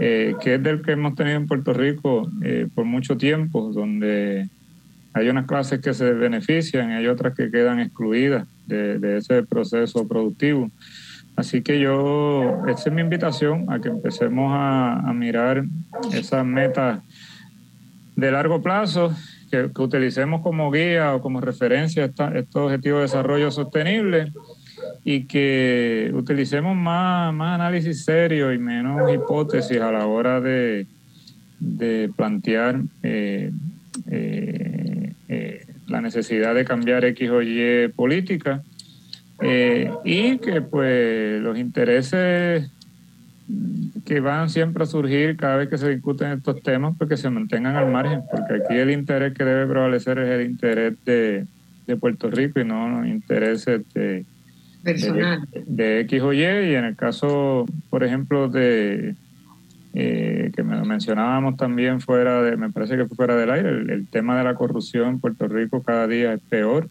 eh, que es del que hemos tenido en Puerto Rico eh, por mucho tiempo, donde hay unas clases que se benefician y hay otras que quedan excluidas de, ese proceso productivo. Así que yo, esa es mi invitación a que empecemos a, mirar esas metas de largo plazo, que, utilicemos como guía o como referencia estos objetivos de desarrollo sostenible y que utilicemos más, más análisis serio y menos hipótesis a la hora de, plantear eh, eh, eh, la necesidad de cambiar X o Y política eh, y que pues los intereses que van siempre a surgir cada vez que se discuten estos temas, pues que se mantengan al margen, porque aquí el interés que debe prevalecer es el interés de, Puerto Rico y no los intereses de, de, X o Y. Y en el caso, por ejemplo, de eh, que me mencionábamos también fuera de, me parece que fue fuera del aire, el tema de la corrupción en Puerto Rico cada día es peor.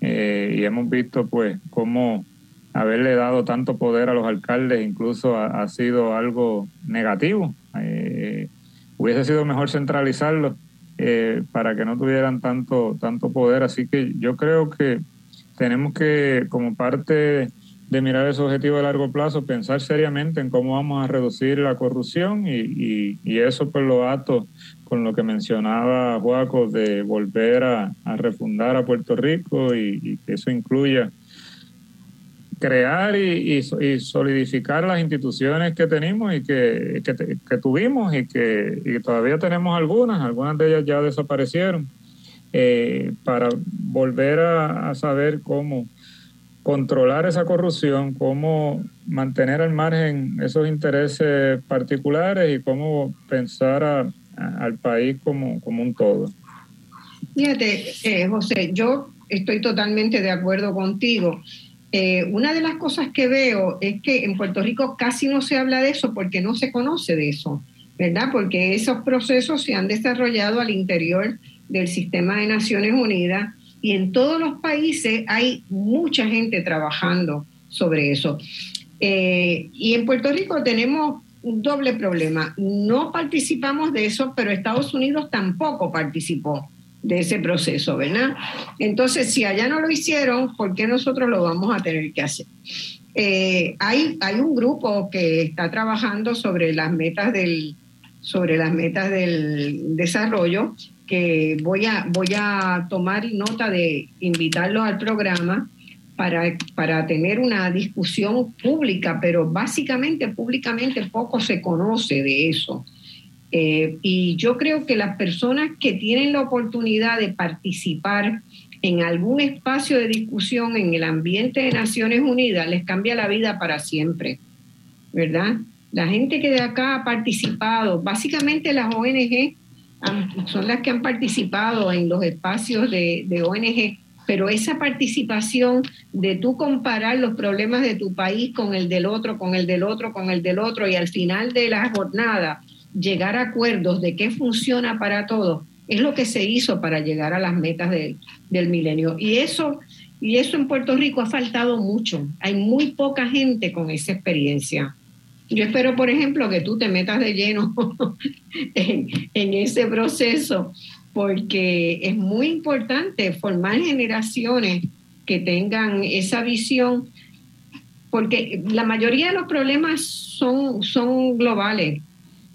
Eh, y hemos visto pues cómo haberle dado tanto poder a los alcaldes incluso ha, sido algo negativo. Eh, hubiese sido mejor centralizarlo eh, para que no tuvieran tanto, tanto poder. Así que yo creo que tenemos que, como parte de mirar esos objetivos a largo plazo, pensar seriamente en cómo vamos a reducir la corrupción y, y, eso pues lo ato con lo que mencionaba Juaco de volver a, refundar a Puerto Rico y, que eso incluya crear y, solidificar las instituciones que tenemos y que, que, tuvimos y que todavía tenemos algunas, algunas de ellas ya desaparecieron, eh, para volver a, saber cómo controlar esa corrupción, cómo mantener al margen esos intereses particulares y cómo pensar al país como, como un todo. Fíjate, eh, José, yo estoy totalmente de acuerdo contigo. Eh, una de las cosas que veo es que en Puerto Rico casi no se habla de eso porque no se conoce de eso, ¿verdad? Porque esos procesos se han desarrollado al interior del sistema de Naciones Unidas y en todos los países hay mucha gente trabajando sobre eso. Eh, y en Puerto Rico tenemos un doble problema. No participamos de eso, pero Estados Unidos tampoco participó de ese proceso, ¿verdad? Entonces, si allá no lo hicieron, ¿por qué nosotros lo vamos a tener que hacer? Eh, hay, hay un grupo que está trabajando sobre las metas del, sobre las metas del desarrollo, voy a, voy a tomar nota de invitarlos al programa para, para tener una discusión pública, pero básicamente públicamente poco se conoce de eso. Eh, y yo creo que las personas que tienen la oportunidad de participar en algún espacio de discusión en el ambiente de Naciones Unidas les cambia la vida para siempre, ¿verdad? La gente que de acá ha participado, básicamente las ONG son las que han participado en los espacios de, ONG, pero esa participación de tú comparar los problemas de tu país con el del otro, con el del otro, con el del otro, y al final de la jornada llegar a acuerdos de qué funciona para todos, es lo que se hizo para llegar a las metas del milenio. Y eso, y eso en Puerto Rico ha faltado mucho. Hay muy poca gente con esa experiencia. Yo espero, por ejemplo, que tú te metas de lleno en, ese proceso, porque es muy importante formar generaciones que tengan esa visión, porque la mayoría de los problemas son, son globales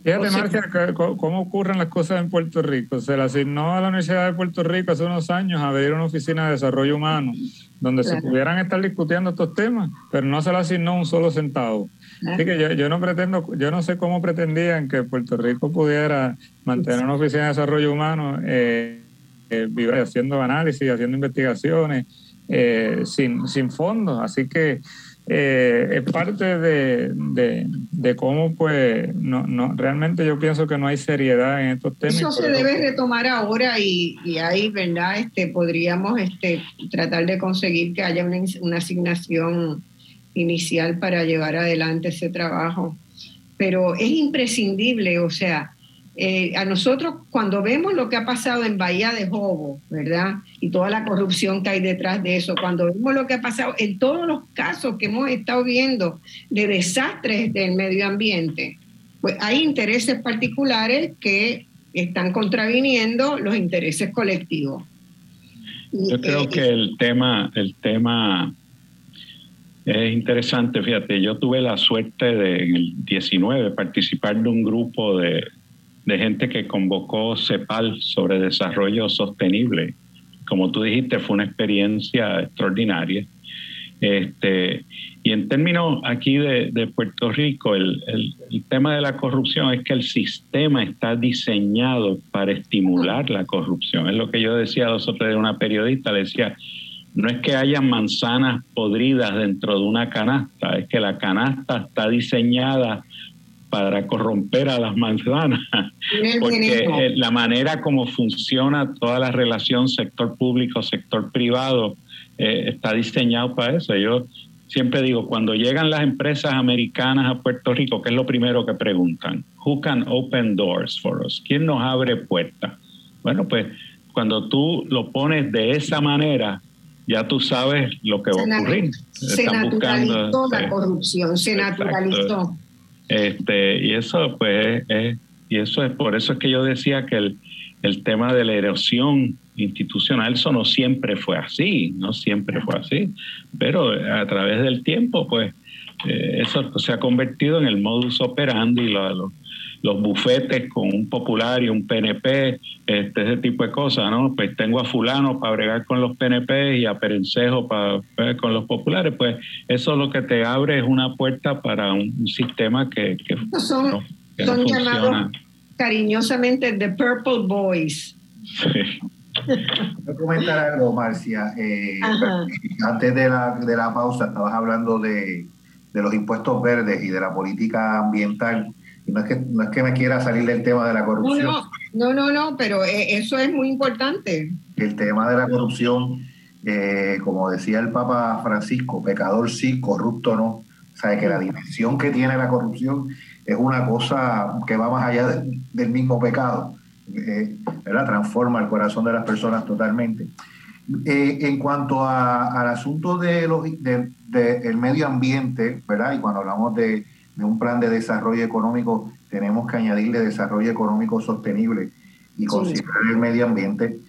Fíjate, Marcia, cómo ocurren las cosas en Puerto Rico. Se le asignó a la Universidad de Puerto Rico hace unos años a abrir una oficina de desarrollo humano donde se pudieran estar discutiendo estos temas, pero no se le asignó un solo centavo. Así que yo, no pretendo, yo no sé cómo pretendían que Puerto Rico pudiera mantener una oficina de desarrollo humano eh, eh haciendo análisis, haciendo investigaciones, eh, sin, sin fondos. Así que eh, es parte de, de, cómo pues no, no realmente yo pienso que no hay seriedad en estos temas. Eso se debe retomar ahora y, y, ahí, ¿verdad? Este, podríamos este, tratar de conseguir que haya una, una asignación inicial para llevar adelante ese trabajo. Pero es imprescindible, o sea, eh, a nosotros cuando vemos lo que ha pasado en Bahía de Jobo, ¿verdad? Y toda la corrupción que hay detrás de eso, cuando vemos lo que ha pasado en todos los casos que hemos estado viendo de desastres del medio ambiente, pues hay intereses particulares que están contraviniendo los intereses colectivos. Yo creo eh, que el tema, el tema es interesante, fíjate, yo tuve la suerte de en el 19 participar de un grupo de, de gente que convocó CEPAL sobre desarrollo sostenible. Como tú dijiste, fue una experiencia extraordinaria. Este, y en términos aquí de, Puerto Rico, el, tema de la corrupción es que el sistema está diseñado para estimular la corrupción. Es lo que yo decía dos o tres de una periodista, le decía, no es que haya manzanas podridas dentro de una canasta, es que la canasta está diseñada para corromper a las manzanas, porque eh, la manera como funciona toda la relación sector público, sector privado, eh, está diseñado para eso. Yo siempre digo, cuando llegan las empresas americanas a Puerto Rico, ¿qué es lo primero que preguntan? Who can open doors for us? ¿Quién nos abre puertas? Bueno, pues cuando tú lo pones de esa manera, ya tú sabes lo que va a ocurrir. Se naturalizó la corrupción, se naturalizó. Este, y eso, pues, es, y eso es por eso es que yo decía que el, el tema de la erosión institucional, eso no siempre fue así, no siempre fue así, pero a través del tiempo, pues, eh, eso se ha convertido en el modus operandi, lo, los bufetes con un popular y un PNP, este, ese tipo de cosas, ¿no? Pues tengo a fulano para bregar con los PNP y a Perencejo para bregar con los populares, pues eso lo que te abre es una puerta para un, sistema que, que, son, son llamados cariñosamente The Purple Boys. Sí. Quiero comentar algo, Marcia. Eh, antes de la, de la pausa estabas hablando de, de los impuestos verdes y de la política ambiental no es, que, no es que me quiera salir del tema de la corrupción. No, no, no, pero eh, eso es muy importante. El tema de la corrupción, eh, como decía el Papa Francisco, pecador sí, corrupto no. Sabe que la dimensión que tiene la corrupción es una cosa que va más allá del mismo pecado. Eh, ¿verdad? Transforma el corazón de las personas totalmente. en cuanto al asunto del de, de, medio ambiente, ¿verdad? Y cuando hablamos de de un plan de desarrollo económico, tenemos que añadirle desarrollo económico sostenible y considerar el medio ambiente.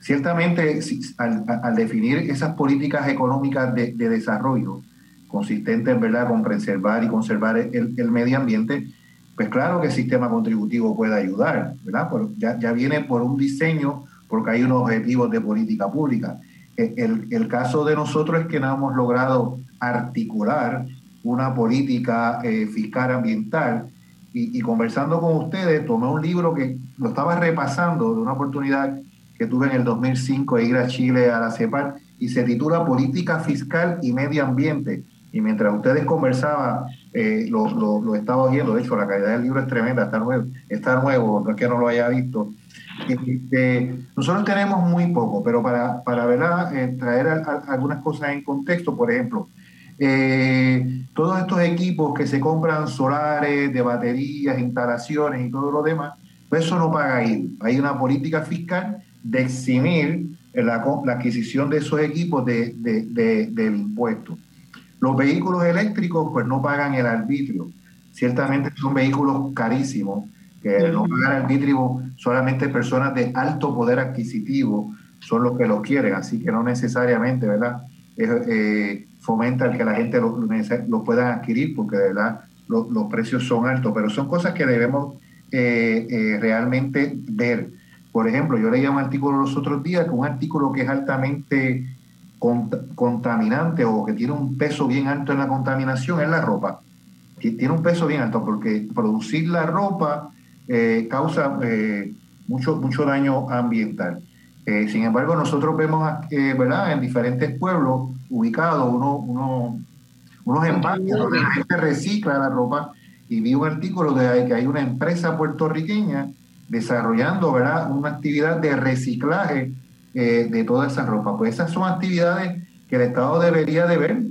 Ciertamente, al, definir esas políticas económicas de, desarrollo, consistentes ¿verdad? con preservar y conservar el, medio ambiente, pues claro que el sistema contributivo puede ayudar, ¿verdad? ya, ya viene por un diseño, porque hay unos objetivos de política pública. E, el, el, caso de nosotros es que no hemos logrado articular una política eh, fiscal ambiental y, conversando con ustedes tomé un libro que lo estaba repasando de una oportunidad que tuve en el 2005 de ir a Chile a la CEPAL y se titula Política Fiscal y Medio Ambiente. Y mientras ustedes conversaban, eh, lo, lo, estaba oyendo. De hecho, la calidad del libro es tremenda, está nuevo, está nuevo no es que no lo haya visto. Este, nosotros tenemos muy poco, pero para, para. Eh, traer algunas cosas en contexto, por ejemplo, eh, todos estos equipos que se compran solares, de baterías, instalaciones y todo lo demás, pues eso no paga ir. Hay una política fiscal de eximir la, la adquisición de esos equipos de, de, del impuesto. Los vehículos eléctricos pues no pagan el arbitrio. Ciertamente son vehículos carísimos, que no pagan arbitrio solamente personas de alto poder adquisitivo son los que lo quieren, así que no necesariamente, ¿verdad? Eh, fomenta el que la gente lo, lo, pueda adquirir porque de verdad los, precios son altos, pero son cosas que debemos eh, eh, realmente ver. Por ejemplo, yo leía un artículo los otros días, que un artículo que es altamente contaminante o que tiene un peso bien alto en la contaminación es la ropa. Tiene un peso bien alto porque producir la ropa eh, causa mucho, mucho daño ambiental. Sin embargo, nosotros vemos ¿verdad? en diferentes pueblos ubicados uno, uno, unos empaques donde la gente recicla la ropa y vi un artículo de que hay una empresa puertorriqueña desarrollando ¿verdad? una actividad de reciclaje eh, de toda esa ropa. Pues esas son actividades que el Estado debería de ver,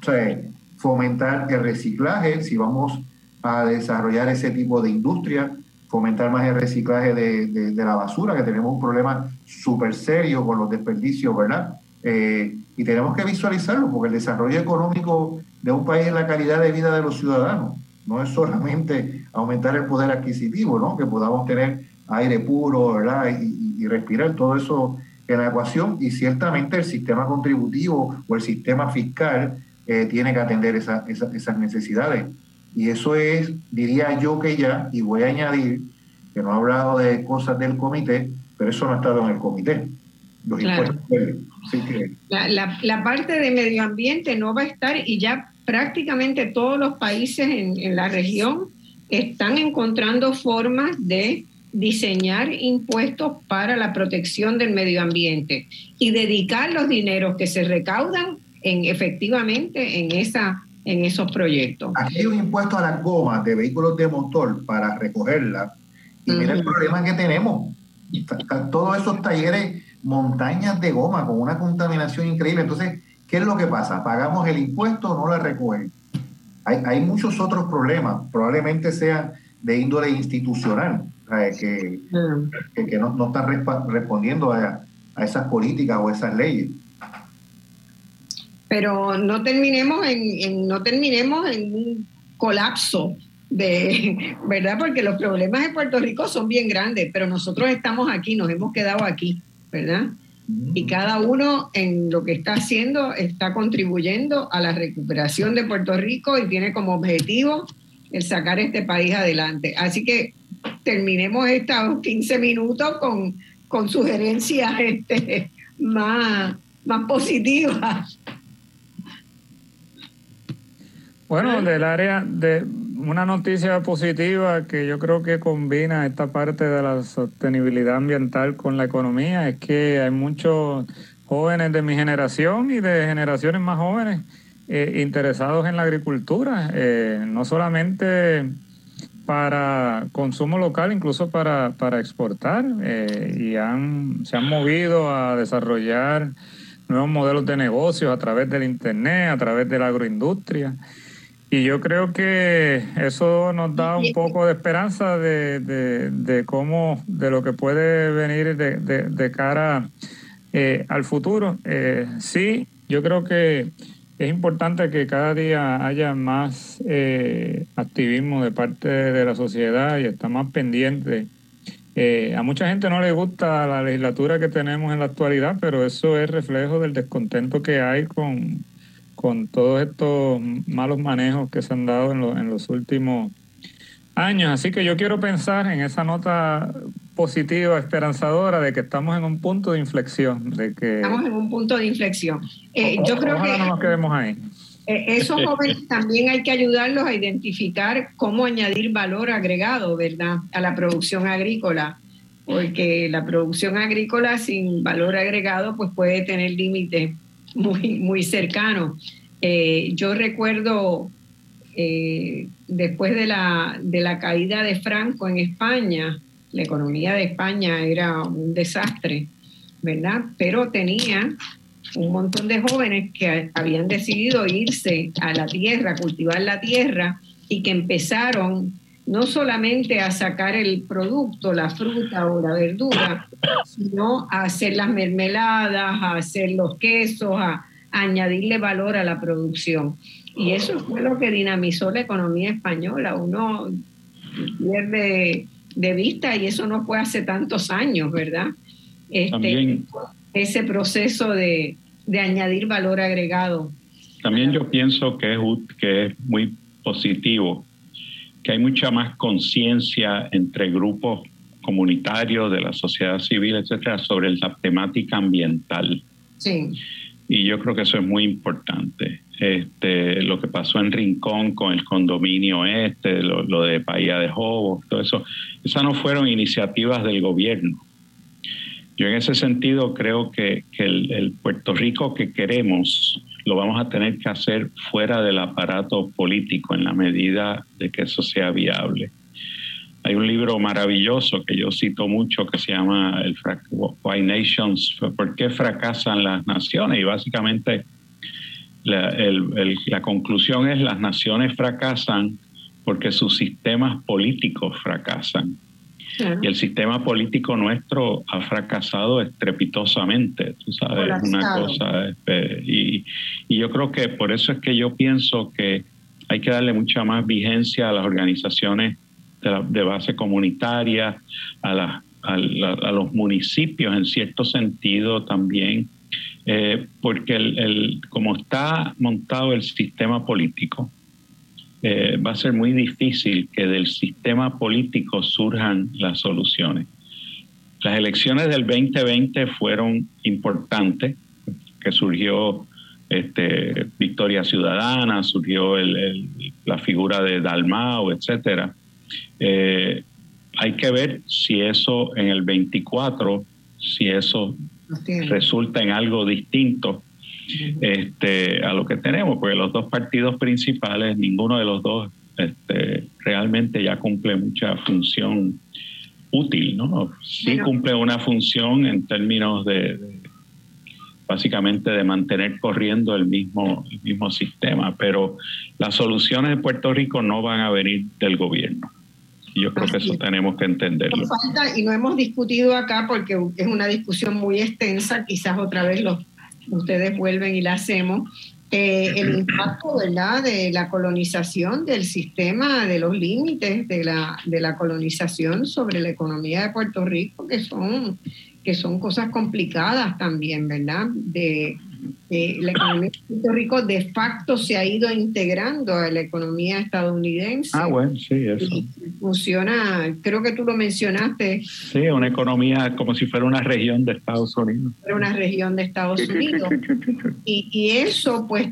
o sea, fomentar el reciclaje, si vamos a desarrollar ese tipo de industria, fomentar más el reciclaje de, la basura, que tenemos un problema súper serio con los desperdicios, ¿verdad? Eh, y tenemos que visualizarlo, porque el desarrollo económico de un país es la calidad de vida de los ciudadanos. No es solamente aumentar el poder adquisitivo, ¿no? Que podamos tener aire puro, ¿verdad? Y, respirar todo eso en la ecuación. Y ciertamente el sistema contributivo o el sistema fiscal eh, tiene que atender esas necesidades. Y eso es, diría yo que ya, y voy a añadir, que no he hablado de cosas del comité, pero eso no ha estado en el comité. Los impuestos. la, la, parte de medio ambiente no va a estar y ya prácticamente todos los países en, en la región están encontrando formas de diseñar impuestos para la protección del medio ambiente y dedicar los dineros que se recaudan en efectivamente en esa en esos proyectos. Aquí hay un impuesto a las gomas de vehículos de motor para recogerla. Y mira el problema que tenemos. Todos esos talleres, montañas de goma con una contaminación increíble. Entonces, ¿qué es lo que pasa? ¿Pagamos el impuesto o no la recogen? Hay, hay muchos otros problemas, probablemente sean de índole institucional, que, que, no, no, están respondiendo a, a esas políticas o esas leyes pero no terminemos en, no terminemos en un colapso de, ¿verdad? Porque los problemas de Puerto Rico son bien grandes, pero nosotros estamos aquí, nos hemos quedado aquí, ¿verdad? Y cada uno en lo que está haciendo está contribuyendo a la recuperación de Puerto Rico y tiene como objetivo el sacar este país adelante. Así que terminemos estos 15 minutos con, con sugerencias este, más, más positivas Bueno, del área de una noticia positiva que yo creo que combina esta parte de la sostenibilidad ambiental con la economía es que hay muchos jóvenes de mi generación y de generaciones más jóvenes eh, interesados en la agricultura, eh, no solamente para consumo local, incluso para, para exportar, eh, y han, se han movido a desarrollar nuevos modelos de negocios a través del Internet, a través de la agroindustria. Y yo creo que eso nos da un poco de esperanza de, de, cómo, de lo que puede venir de, de cara eh, al futuro. Eh, sí, yo creo que es importante que cada día haya más eh, activismo de parte de la sociedad y está más pendiente. a mucha gente no le gusta la legislatura que tenemos en la actualidad, pero eso es reflejo del descontento que hay con, con todos estos malos manejos que se han dado en, en los últimos años. Así que yo quiero pensar en esa nota positiva, esperanzadora, de que estamos en un punto de inflexión. De que estamos en un punto de inflexión. Eh, yo creo ojalá que no nos quedemos ahí. Eh, esos jóvenes también hay que ayudarlos a identificar cómo añadir valor agregado, ¿verdad?, a la producción agrícola, porque la producción agrícola sin valor agregado pues puede tener límites muy, muy cercanos. Eh, yo recuerdo eh, después de la, de la caída de Franco en España, la economía de España era un desastre, ¿verdad? Pero tenía un montón de jóvenes que habían decidido irse a la tierra, cultivar la tierra y que empezaron no solamente a sacar el producto, la fruta o la verdura, sino a hacer las mermeladas, a hacer los quesos, a, añadirle valor a la producción. Y eso fue lo que dinamizó la economía española. Uno pierde de vista y eso no fue hace tantos años, ¿verdad? Este, ese proceso de, de añadir valor agregado. También yo pienso que es, que es muy positivo, que hay mucha más conciencia entre grupos comunitarios de la sociedad civil, etcétera, sobre la temática ambiental. Sí. Y yo creo que eso es muy importante. Este, lo que pasó en Rincón con el condominio este, lo, de Bahía de Jobos, todo eso, esas no fueron iniciativas del gobierno yo en ese sentido creo que, el, Puerto Rico que queremos lo vamos a tener que hacer fuera del aparato político en la medida de que eso sea viable. Hay un libro maravilloso que yo cito mucho que se llama el Why Nations, ¿por qué fracasan las naciones? Y básicamente la, la conclusión es las naciones fracasan porque sus sistemas políticos fracasan. Y el sistema político nuestro ha fracasado estrepitosamente, tú sabes, una cosa. Este, y, yo creo que por eso es que yo pienso que hay que darle mucha más vigencia a las organizaciones de, base comunitaria, a, a, los municipios en cierto sentido también, eh, porque el, como está montado el sistema político, eh, va a ser muy difícil que del sistema político surjan las soluciones. Las elecciones del 2020 fueron importantes, que surgió este, Victoria Ciudadana, surgió la figura de Dalmao, etcétera. Eh, hay que ver si eso en el 24, si eso resulta en algo distinto este, a lo que tenemos, porque los dos partidos principales, ninguno de los dos este, realmente ya cumple mucha función útil, ¿no? Sí cumple una función en términos de, básicamente de mantener corriendo el mismo, el mismo sistema, pero las soluciones de Puerto Rico no van a venir del gobierno. Y yo creo que eso tenemos que entenderlo. falta, y no hemos discutido acá porque es una discusión muy extensa, quizás otra vez los ustedes vuelven y la hacemos, eh, el impacto ¿verdad? de la colonización, del sistema, de los límites de la, de la colonización sobre la economía de Puerto Rico, que son, que son cosas complicadas también, ¿verdad? De, la economía de Puerto Rico de facto se ha ido integrando a la economía estadounidense. Ah, bueno, sí, eso. funciona, creo que tú lo mencionaste. Sí, una economía como si fuera una región de Estados Unidos. Una región de Estados Unidos. y, y eso, pues,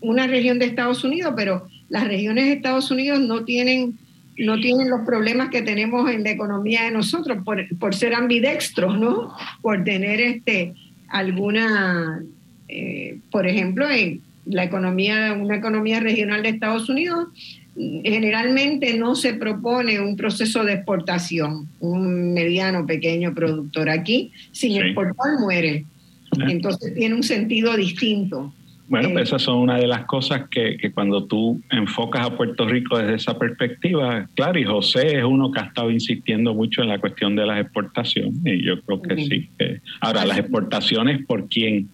una región de Estados Unidos, pero las regiones de Estados Unidos no tienen no tienen los problemas que tenemos en la economía de nosotros por, por ser ambidextros, ¿no? Por tener este alguna eh, por ejemplo, en la economía, una economía regional de Estados Unidos, generalmente no se propone un proceso de exportación, un mediano, pequeño productor. Aquí, sin exportar, muere. Entonces tiene un sentido distinto. Bueno, pues esas son una de las cosas que, cuando tú enfocas a Puerto Rico desde esa perspectiva, claro, y José es uno que ha estado insistiendo mucho en la cuestión de las exportaciones, y yo creo que sí. ahora, las exportaciones, ¿por quién?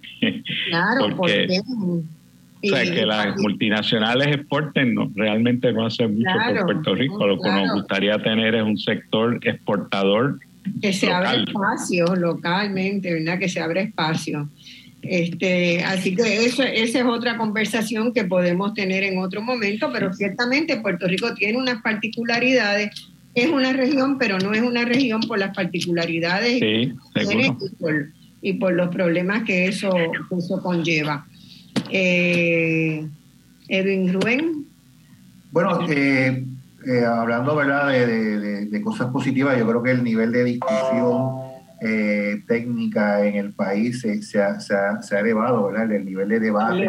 Claro, Porque, O sea, que las multinacionales exporten, no, realmente no hacen mucho por Puerto Rico. Lo que nos gustaría tener es un sector exportador. Que se abra espacio localmente, ¿verdad? Que se abra espacio. Este, así que eso, esa es otra conversación que podemos tener en otro momento, pero ciertamente Puerto Rico tiene unas particularidades. Es una región, pero no es una región por las particularidades sí, y, por, los problemas que eso, eso conlleva. Eh, Edwin Rubén. Bueno, eh, eh, hablando ¿verdad? De, cosas positivas, yo creo que el nivel de discusión eh, técnica en el país se, ha, elevado, ¿verdad? el nivel de debate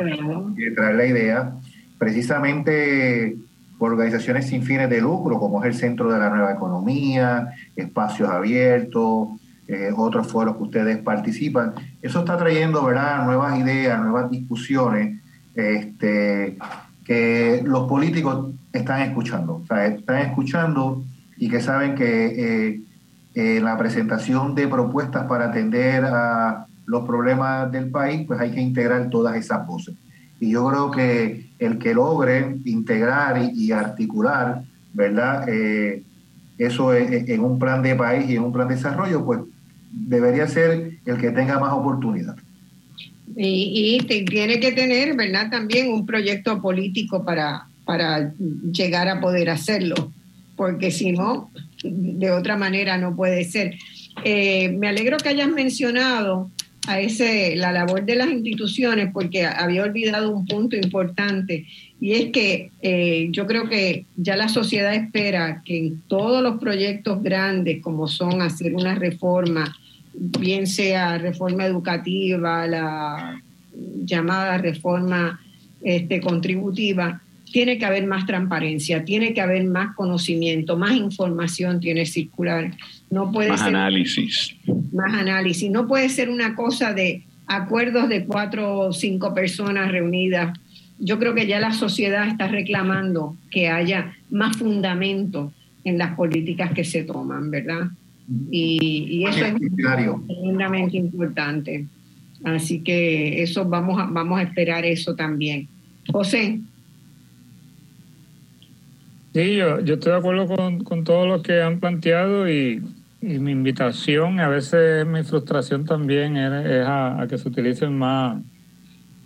y traer la idea, precisamente por organizaciones sin fines de lucro, como es el Centro de la Nueva Economía, Espacios Abiertos, eh, otros foros que ustedes participan. Eso está trayendo ¿verdad? nuevas ideas, nuevas discusiones. Este, que los políticos están escuchando, o sea, están escuchando y que saben que eh, la presentación de propuestas para atender a los problemas del país, pues hay que integrar todas esas voces. Y yo creo que el que logre integrar y, articular, ¿verdad? Eh, eso en un plan de país y en un plan de desarrollo, pues debería ser el que tenga más oportunidad. Y, tiene que tener, ¿verdad? También un proyecto político para, para llegar a poder hacerlo, porque si no, de otra manera no puede ser. Eh, me alegro que hayas mencionado a ese la labor de las instituciones porque había olvidado un punto importante y es que eh, yo creo que ya la sociedad espera que en todos los proyectos grandes como son hacer una reforma bien sea reforma educativa, la llamada reforma este, contributiva, tiene que haber más transparencia, tiene que haber más conocimiento, más información tiene que circular. No puede más análisis. Más análisis. No puede ser una cosa de acuerdos de cuatro o cinco personas reunidas. Yo creo que ya la sociedad está reclamando que haya más fundamento en las políticas que se toman, ¿verdad? Y, eso es tremendamente importante. Así que eso vamos a, vamos a esperar eso también. José. Sí, yo, yo estoy de acuerdo con, con todo lo que han planteado y, mi invitación, a veces mi frustración también es, a, que se utilicen más,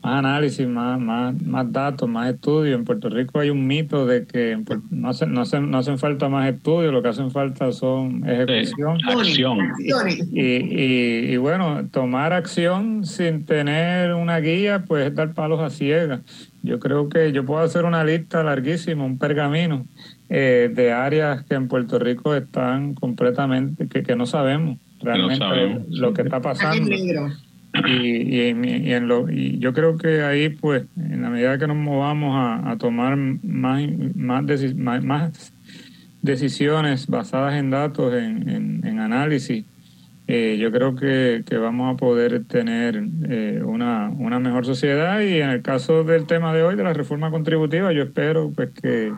más análisis, más, más, más datos, más estudios. En Puerto Rico hay un mito de que no, hacen, no, hacen, no hacen falta más estudios, lo que hacen falta son ejecución. acción. Y, y, y, bueno, tomar acción sin tener una guía, pues es dar palos a ciegas. Yo creo que yo puedo hacer una lista larguísima, un pergamino eh, de áreas que en Puerto Rico están completamente, que, que no sabemos realmente lo que está pasando. Y, y, en lo, y yo creo que ahí, pues, en la medida que nos movamos a, tomar más, más, más, decisiones basadas en datos, en, en, análisis, eh, yo creo que, que, vamos a poder tener eh, una, una mejor sociedad y en el caso del tema de hoy, de la reforma contributiva, yo espero pues que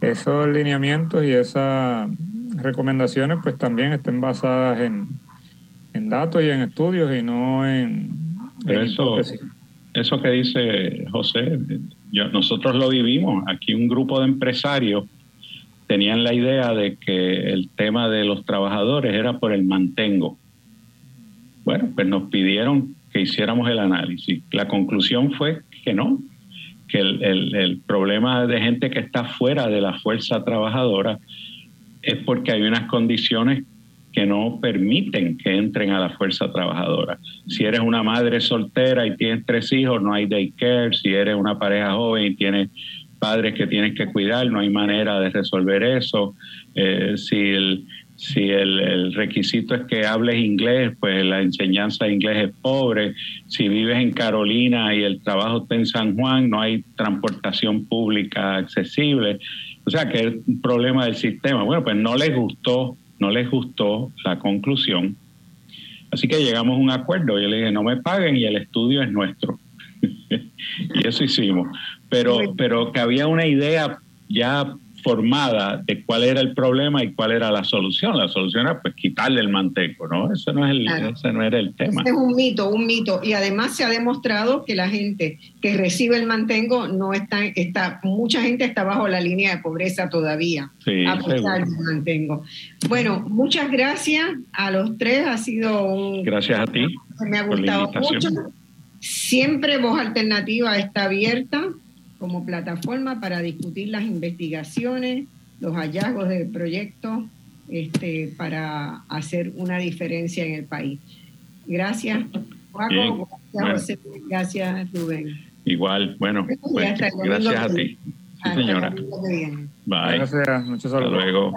esos lineamientos y esas recomendaciones pues también estén basadas en, en datos y en estudios y no en... eso, eso que dice José, yo, nosotros lo vivimos. Aquí un grupo de empresarios tenían la idea de que el tema de los trabajadores era por el mantengo. Bueno, pues nos pidieron que hiciéramos el análisis. La conclusión fue que no, que el, problema de gente que está fuera de la fuerza trabajadora es porque hay unas condiciones que no permiten que entren a la fuerza trabajadora. Si eres una madre soltera y tienes tres hijos, no hay daycare. Si eres una pareja joven y tienes padres que tienes que cuidar, no hay manera de resolver eso. Eh, si el, si el, requisito es que hables inglés, pues la enseñanza de inglés es pobre. Si vives en Carolina y el trabajo está en San Juan, no hay transportación pública accesible. O sea que es un problema del sistema. Bueno, pues no les gustó no les gustó la conclusión. Así que llegamos a un acuerdo. Yo le dije, no me paguen y el estudio es nuestro. y eso hicimos. Pero, pero que había una idea ya formada de cuál era el problema y cuál era la solución. La solución era pues quitarle el manteco, ¿no? Eso no, es el, ese no era el tema. es un mito, un mito. Y además se ha demostrado que la gente que recibe el mantengo no está, está mucha gente está bajo la línea de pobreza todavía, a pesar del mantengo. Bueno, muchas gracias a los tres. Ha sido un... Gracias a ti. Me ha gustado mucho. Siempre Voz Alternativa está abierta como plataforma para discutir las investigaciones, los hallazgos del proyecto este, para hacer una diferencia en el país. Gracias, Juaco. Gracias, Gracias, Rubén. Igual, bueno, pues, gracias a ti. Sí, señora. Bye. Gracias, muchas Hasta luego.